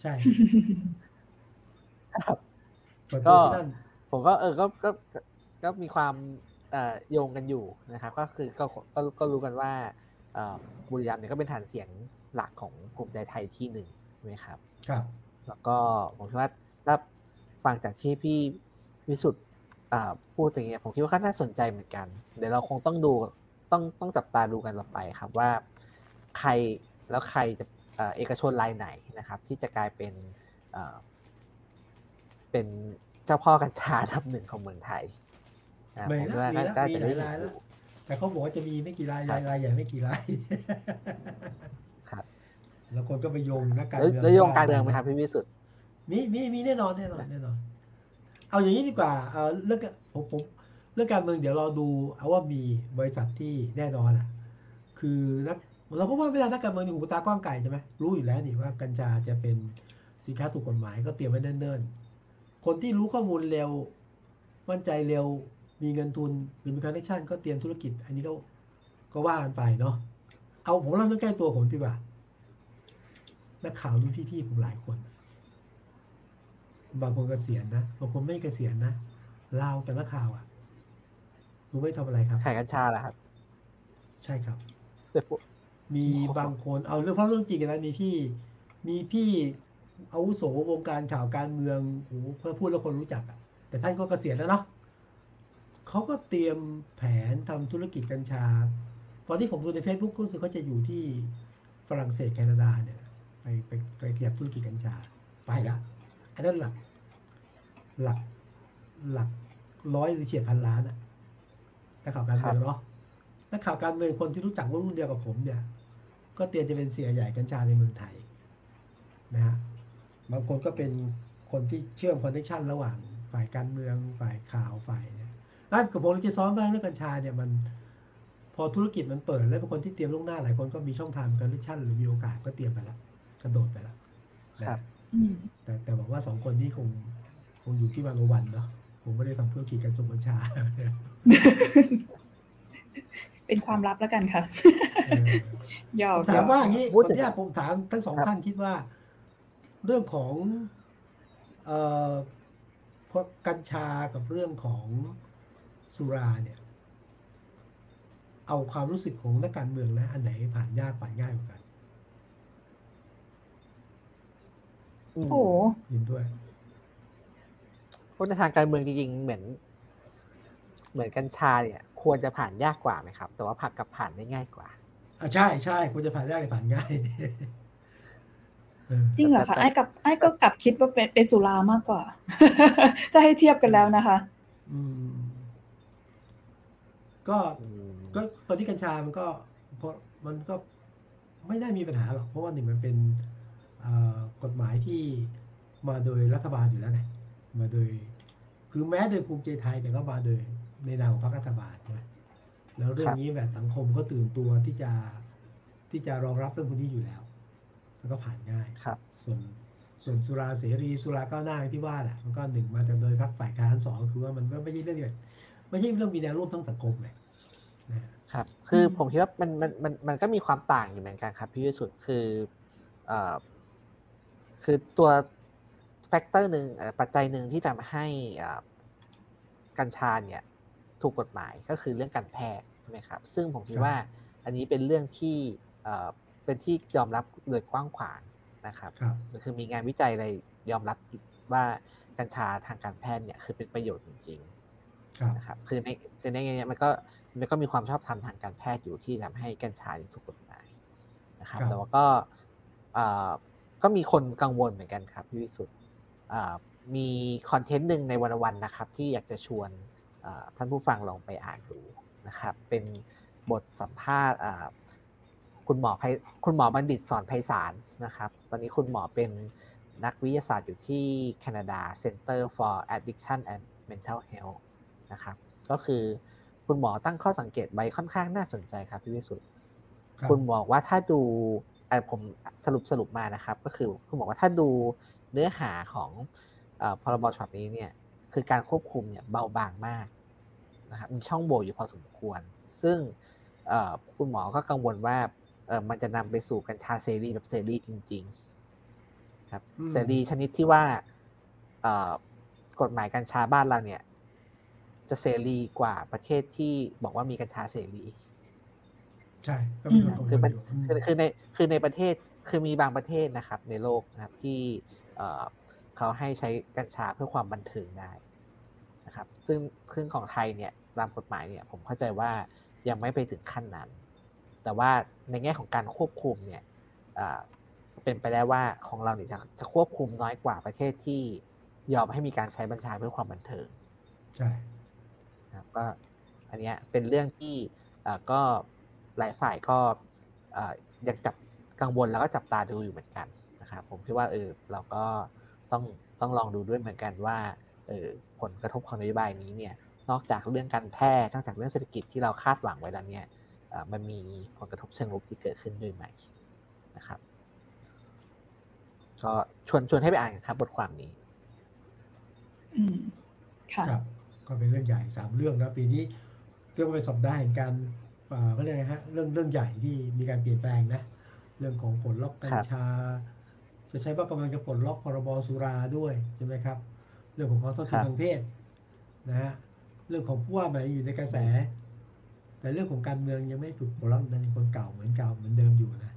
ใช่ครับเปิดก็ตัวที่นั่นผมก็เออก็ก็ก็ก็มีความเอ่อโยงกันอยู่นะครับ ก็คือก็ก็ก็รู้กันว่าเอ่อบุรีรัมย์เนี่ยก็เป็นฐานเสียงหลักของภูมิใจไทยที่หนึ่งใช่ไหมครับ ครับ แล้วก็ผมคิดว่าถ้าฟังจากที่พี่วิสุทธ์พูดอย่างเงี้ยผมคิดว่าก็น่าสนใจเหมือนกัน เดี๋ยวเราคงต้องดู ต้องต้องจับตาดูกันต่อไปครับว่าใครแล้วใครจะเอกชนรายไหนนะครับ ที่จะกลายเป็นเป็นเจ้าพ่อกัญชาทับหนึ่งของเมืองไทยนะผมว่าน่าจะได้แล้วแต่เขาบอกว่าจะมีไม่กี่รายรายรายใหญ่ไม่กี่รายครับแล้วคนก็ไปโยงนักการเมืองแล้วโยงการเมืองไหมครับพี่วิสุทธ์มีมีมีแน่นอนแน่นอนแน่นอน เอาอย่างนี้ดีกว่าเออเรื่องผมผม เรื่องการเมืองเดี๋ยวเราดูเอาว่ามีบริษัทที่แน่นอนอะ คือนักเราก็ว่าเวลานักการเมืองหูตากว้างไก่ใช่ไหมรู้อยู่แล้วนี่ว่ากัญชาจะเป็นสินค้าถูกกฎหมายก็เตรียมไว้เนิ่นๆ คนที่รู้ข้อมูลเร็ว มั่นใจเร็ว มีเงินทุนหรือมีคอนเนคชั่นก็เตรียมธุรกิจ อันนี้ก็ก็ว่ากันไปเนาะเอาผมเล่าเรื่องใกล้ตัวผมดีกว่านักข่าวรุ่นพี่ๆผมหลายคน บางคนเกษียณนะบางคนไม่เกษียณนะเล่าวแต่นักข่าวอะ รู้ไม่ทำอะไรครับ ขายกัญชาเหรอครับใช่ครับมีบางคนเอาเรื่องเพราะเรื่องจริงนะมีพี่มีพี่อาวุโสวงการข่าวการเมืองโอ้เพื่อพูดแล้วคนรู้จักอะแต่ท่านก็เกษียณแล้วเนาะเขาก็เตรียมแผนทำธุรกิจกัญชา ตอนที่ผมดูใน Facebook ก็คือเขาจะอยู่ที่ฝรั่งเศสแคนาดาเนี่ยไปไปไปเทียบธุรกิจกัญชาไปละอันนั้นหลักหลักหลักร้อยหรือเฉียดพันล้านอะ นักข่าวการเมืองเนาะนักข่าวการเมืองคนที่รู้จักรุ่นเดียวกับผมเนี่ย ก็เตรียมจะเป็นเสียใหญ่กัญชาในเมืองไทยนะฮะบางคนก็เป็นคนที่เชื่อม connection ระหว่างฝ่ายการเมืองฝ่ายข่าวฝ่ายเนี่ยร้านกับผมจะซ้อมบ้างเรื่องกัญชาเนี่ยมัน พอธุรกิจมันเปิดแล้วบางคนที่เตรียมล่วงหน้าหลายคนก็มีช่องทาง connection หรือมีโอกาสก็เตรียมไปแล้วกระโดดไปแล้วครับแต่แต่บอกว่าสองคนนี้คงคงอยู่ที่วันวันเนาะคงไม่ได้ทำธุรกิจการส่งกัญชา เป็นความลับแล้วกันค่ะยาวถามว่าอย่างนี้คนที่ผมถามทั้งสองท่านคิดว่า เรื่องของเอ่อกัญชากับเรื่องของสุราเนี่ย เอาความรู้สึกของนักการเมืองนะอันไหนผ่านยากผ่านง่ายกว่ากันโอ้โหยินด้วยเพราะในทางการเมืองจริงๆเหมือน เหมือนกัญชาเนี่ย ควรจะผ่านยากกว่าไหมครับ แต่ว่าผักกับผ่านได้ง่ายกว่าอ่าใช่ใช่ควรจะผ่านยากหรือผ่านง่ายจริงเหรอคะไอ้กับไอ้ก็กลับคิดว่าเป็นเป็นสุรามากกว่า ถ้าให้เทียบกันแล้วนะคะ อืม ก็ก็ตอนที่กัญชามันก็เพราะมันก็ไม่ได้มีปัญหาหรอก เพราะว่าหนึ่งมันเป็นกฎหมายที่มาโดยรัฐบาลอยู่แล้วไงมาโดย คือแม้โดยภูมิใจไทยแต่ก็มาโดย ในนามของพรรครัฐบาลใช่ไหมแล้วเรื่องนี้แบบสังคมก็ตื่นตัวที่จะที่จะรองรับเรื่องพวกนี้อยู่แล้ว แล้วก็ผ่านง่ายครับ ส่วนส่วนสุราเสรีสุราก้าวหน้าที่ว่าแหละมันก็หนึ่งมาจากโดยพรรคฝ่ายค้านสองคือว่ามันก็ไม่ใช่เรื่องไม่ใช่เรื่องมีแนวร่วมทั้งสังคมเลยครับ คือผมคิดว่ามันมันมันมันก็มีความต่างอยู่เหมือนกันครับ พี่วิสุทธ์คือเอ่อคือตัวแฟกเตอร์หนึ่งปัจจัยหนึ่งที่ทำให้กัญชาเนี่ย ถูกกฎหมายก็คือเรื่องการแพทย์ใช่ไหมครับ ซึ่งผมคิดว่าอันนี้เป็นเรื่องที่เป็นที่ยอมรับโดยกว้างขวางนะครับคือมีงานวิจัยอะไรยอมรับว่ากัญชาทางการแพทย์เนี่ยคือเป็นประโยชน์จริงๆนะครับคือในคือในนี้มันก็มันก็มีความชอบธรรมทางการแพทย์อยู่ที่ทำให้กัญชาถูกกฎหมายนะครับ แต่ว่าก็ก็มีคนกังวลเหมือนกันครับพี่วิสุทธ์มีคอนเทนต์หนึ่งในวันวันนะครับ ที่อยากจะชวน ท่านผู้ฟังลองไปอ่านดูนะครับเป็นบทสัมภาษณ์คุณหมอคุณหมอบัณฑิตสอนไพศาลนะครับ ตอนนี้คุณหมอเป็นนักวิทยาศาสตร์อยู่ที่แคนาดา Center for Addiction and Mental Health นะครับ ก็คือคุณหมอตั้งข้อสังเกตไว้ค่อนข้างน่าสนใจครับพี่วิสุทธ์คุณบอกว่าถ้าดูผมสรุปสรุปมานะครับ ก็คือคุณบอกว่าถ้าดูเนื้อหาของพรบฉบับนี้เนี่ย คือการควบคุมเนี่ยเบาบางมากนะครับมีช่องโหว่อยู่พอสมควร ซึ่งคุณหมอก็กังวลว่ามันจะนำไปสู่กัญชาเสรีแบบเสรีจริง ๆ ครับเสรีชนิดที่ว่ากฎหมายกัญชาบ้านเราเนี่ย จะเสรีกว่าประเทศที่บอกว่ามีกัญชาเสรีใช่คือมันคือในคือในประเทศคือมีบางประเทศนะครับ ในโลกนะครับที่ เขาให้ใช้กัญชาเพื่อความบันเทิงได้นะครับ ซึ่งซึ่งของไทยเนี่ยตามกฎหมายเนี่ยผมเข้าใจว่ายังไม่ไปถึงขั้นนั้น แต่ว่าในแง่ของการควบคุมเนี่ยเป็นไปได้ว่าของเราเนี่ยจะจะควบคุมน้อยกว่าประเทศที่ยอมให้มีการใช้บัญชาเพื่อความบันเทิงใช่ครับก็อันนี้เป็นเรื่องที่ก็หลายฝ่ายก็ยังจับกังวลแล้วก็จับตาดูอยู่เหมือนกันนะครับผมคิดว่าเออเราก็ ต้องต้องลองดูด้วยเหมือนกันว่าเออผลกระทบของนโยบายนี้เนี่ยนอกจากเรื่องการแพร่นอกจากเรื่องเศรษฐกิจที่เราคาดหวังไว้แล้วเนี่ยมันมีผลกระทบเชิงลบที่เกิดขึ้นด้วยไหมนะครับ ก็ชวนชวนให้ไปอ่านครับ บทความนี้อืมค่ะก็เป็นเรื่องใหญ่สามเรื่องนะปีนี้เรื่องเป็นสัปดาห์แห่งการก็เรียกไงฮะเรื่องเรื่องใหญ่ที่มีการเปลี่ยนแปลงนะ เรื่องของผลล็อกกัญชา จะใช้ว่ากำลังจะปลดล็อกพรบสุราด้วยใช่ไหมครับ เรื่องของความสัมพันธ์ทางเพศนะฮะเรื่องของผู้ว่าใหม่อยู่ในกระแส แต่เรื่องของการเมืองยังไม่ถูกปลดล็อกในคนเก่าเหมือนเก่าเหมือนเดิมอยู่นะ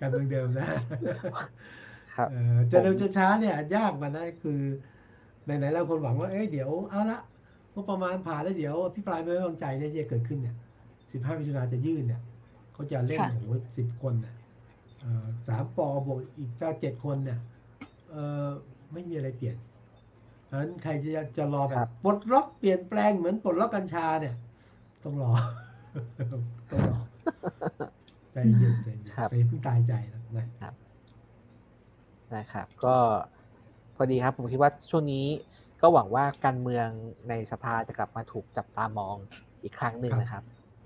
การเมืองเดิมนะครับจะเร็วจะช้าเนี่ยยากมันนะคือไหนๆเราคนหวังว่าเอ้ยเดี๋ยวเอาละงบประมาณผ่านแล้วเดี๋ยวพี่ปลายไม่ไว้วางใจเนี่ยจะเกิดขึ้นเนี่ยสิบห้ามิถุนาจะยื่นเนี่ยเขาจะเล่นโอ้โหสิบคนเนี่ย สามปอบวกอีกเก้าเจ็ดคนเนี่ยเออไม่มีอะไรเปลี่ยนเพราะฉะนั้นใครจะจะรอแบบปลดล็อกเปลี่ยนแปลงเหมือนปลดล็อกกัญชาเนี่ย ต้องรอต้องรอใจเย็นใจเย็นใจเพิ่งตายใจนะครับนะครับ ก็พอดีครับ ผมคิดว่าช่วงนี้ก็หวังว่าการเมืองในสภาจะกลับมาถูกจับตามองอีกครั้งหนึ่งนะครับ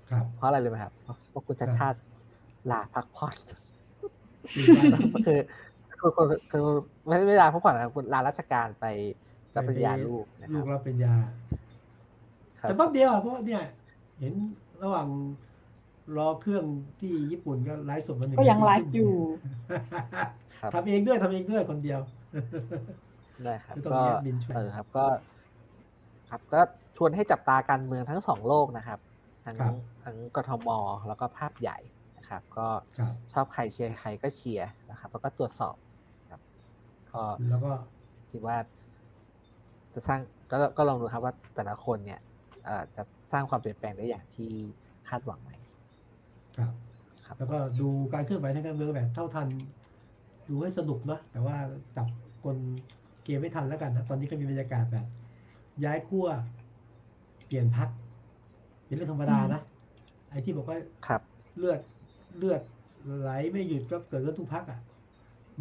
ครับ เพราะอะไรเลยไหมครับ เพราะคุณชาชาติลาพักผ่อน คือคือคือไม่ไม่ลาพักผ่อนนะคุณลาราชการไปรับปริญญาลูกลูกรับปริญญาแต่แป๊บเดียวเพราะเนี่ย เห็นระหว่างรอเครื่องที่ญี่ปุ่นก็ไลฟ์สดมาหนึ่งก็ยังไลฟ์อยู่ทำเองด้วยทำเองด้วยคนเดียวได้ครับก็เออครับก็ ครับก็ชวนให้จับตาการเมืองทั้งสองโลกนะครับ ทั้งทั้งกทมแล้วก็ภาพใหญ่ นะครับ ก็ชอบใครเชียร์ใครก็เชียร์นะครับ แล้วก็ตรวจสอบครับก็แล้วก็คิดว่า จะสร้างก็ก็ลองดูครับว่าแต่ละคนเนี่ยจะสร้างความเปลี่ยนแปลงได้อย่างที่คาดหวังไหมครับครับ แล้วก็ดูการเคลื่อนไหวทางการเมืองแบบเท่าทัน ดูให้สนุกนะแต่ว่าจับคนเกมไม่ทันแล้วกันนะตอนนี้ก็มีบรรยากาศแบบ ย้ายขั้วเปลี่ยนพักเป็นเรื่องธรรมดานะไอ้ที่บอกว่าครับ เลือด เลือดไหลไม่หยุดก็เกิดขึ้นทุกพักอะ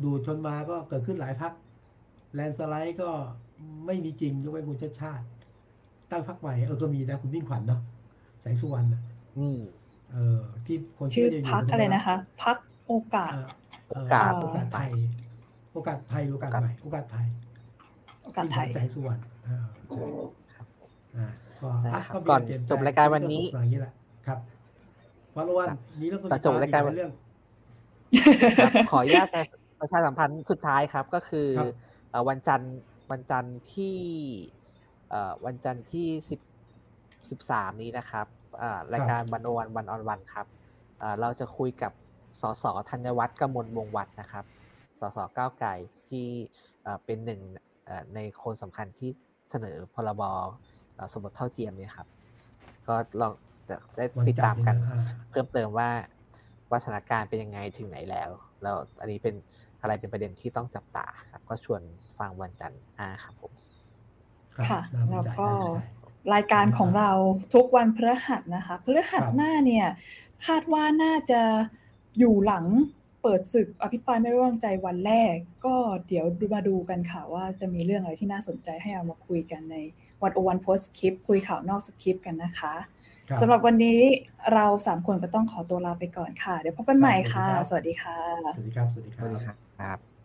ดูชนมาก็เกิดขึ้นหลายพักแลนสไลด์ก็ไม่มีจริงยกเว้นคุณชาติชาติ ตั้งพักใหม่เออก็มีนะ คุณวิ่งขวัญเนาะแสงสุวรรณอะเออที่คนชื่อพักอะไรนะคะ พักโอกาส โอกาสโอกาสไทยโอกาสไทยโอกาสใหม่โอกาสไทยการไทยแสงสุวรรณก่อนจบรายการวันนี้อย่า งนี้แหละครับวันวันนี้เราก็จบรายการเรื่องขออนุญาตประชาสัมพันธ์สุดท้ายครับ ก็คือวันจันทร์วันจันทร์ที่วันจันทร์ที่สิบสิบสามนี้นะครับรายการวันโอวันวันออนวันครับเราจะคุยกับสสธัญวัฒน์กมลวงวัฒน์นะครับสสก้าวไก่ที่เป็นหนึ่งในคนสำคัญที่เสนอพรบสมรสเท่าเทียมเนี่ยครับ ก็ลอง ได้ติดตามกัน เพิ่มเติมว่าว่าสถานการณ์เป็นยังไงถึงไหนแล้วแล้วอันนี้เป็นอะไรเป็นประเด็นที่ต้องจับตาครับ ก็ชวนฟังวันจันทร์หน้าครับผมค่ะแล้วก็รายการของเราทุกวันพฤหัสนะคะพฤหัสหน้าเนี่ย คาดว่าน่าจะอยู่หลังเปิดศึกอภิปรายไม่ไว้วางใจวันแรก ก็เดี๋ยวมาดูกันค่ะว่าจะมีเรื่องอะไรที่น่าสนใจให้เอามาคุยกันในวันโอวันโพสคลิปคุยข่าวนอกสคริปต์กันนะคะ สำหรับวันนี้เราสามคนก็ต้องขอตัวลาไปก่อนค่ะ เดี๋ยวพบกันใหม่ค่ะ สวัสดีค่ะ สวัสดีครับ สวัสดีครับ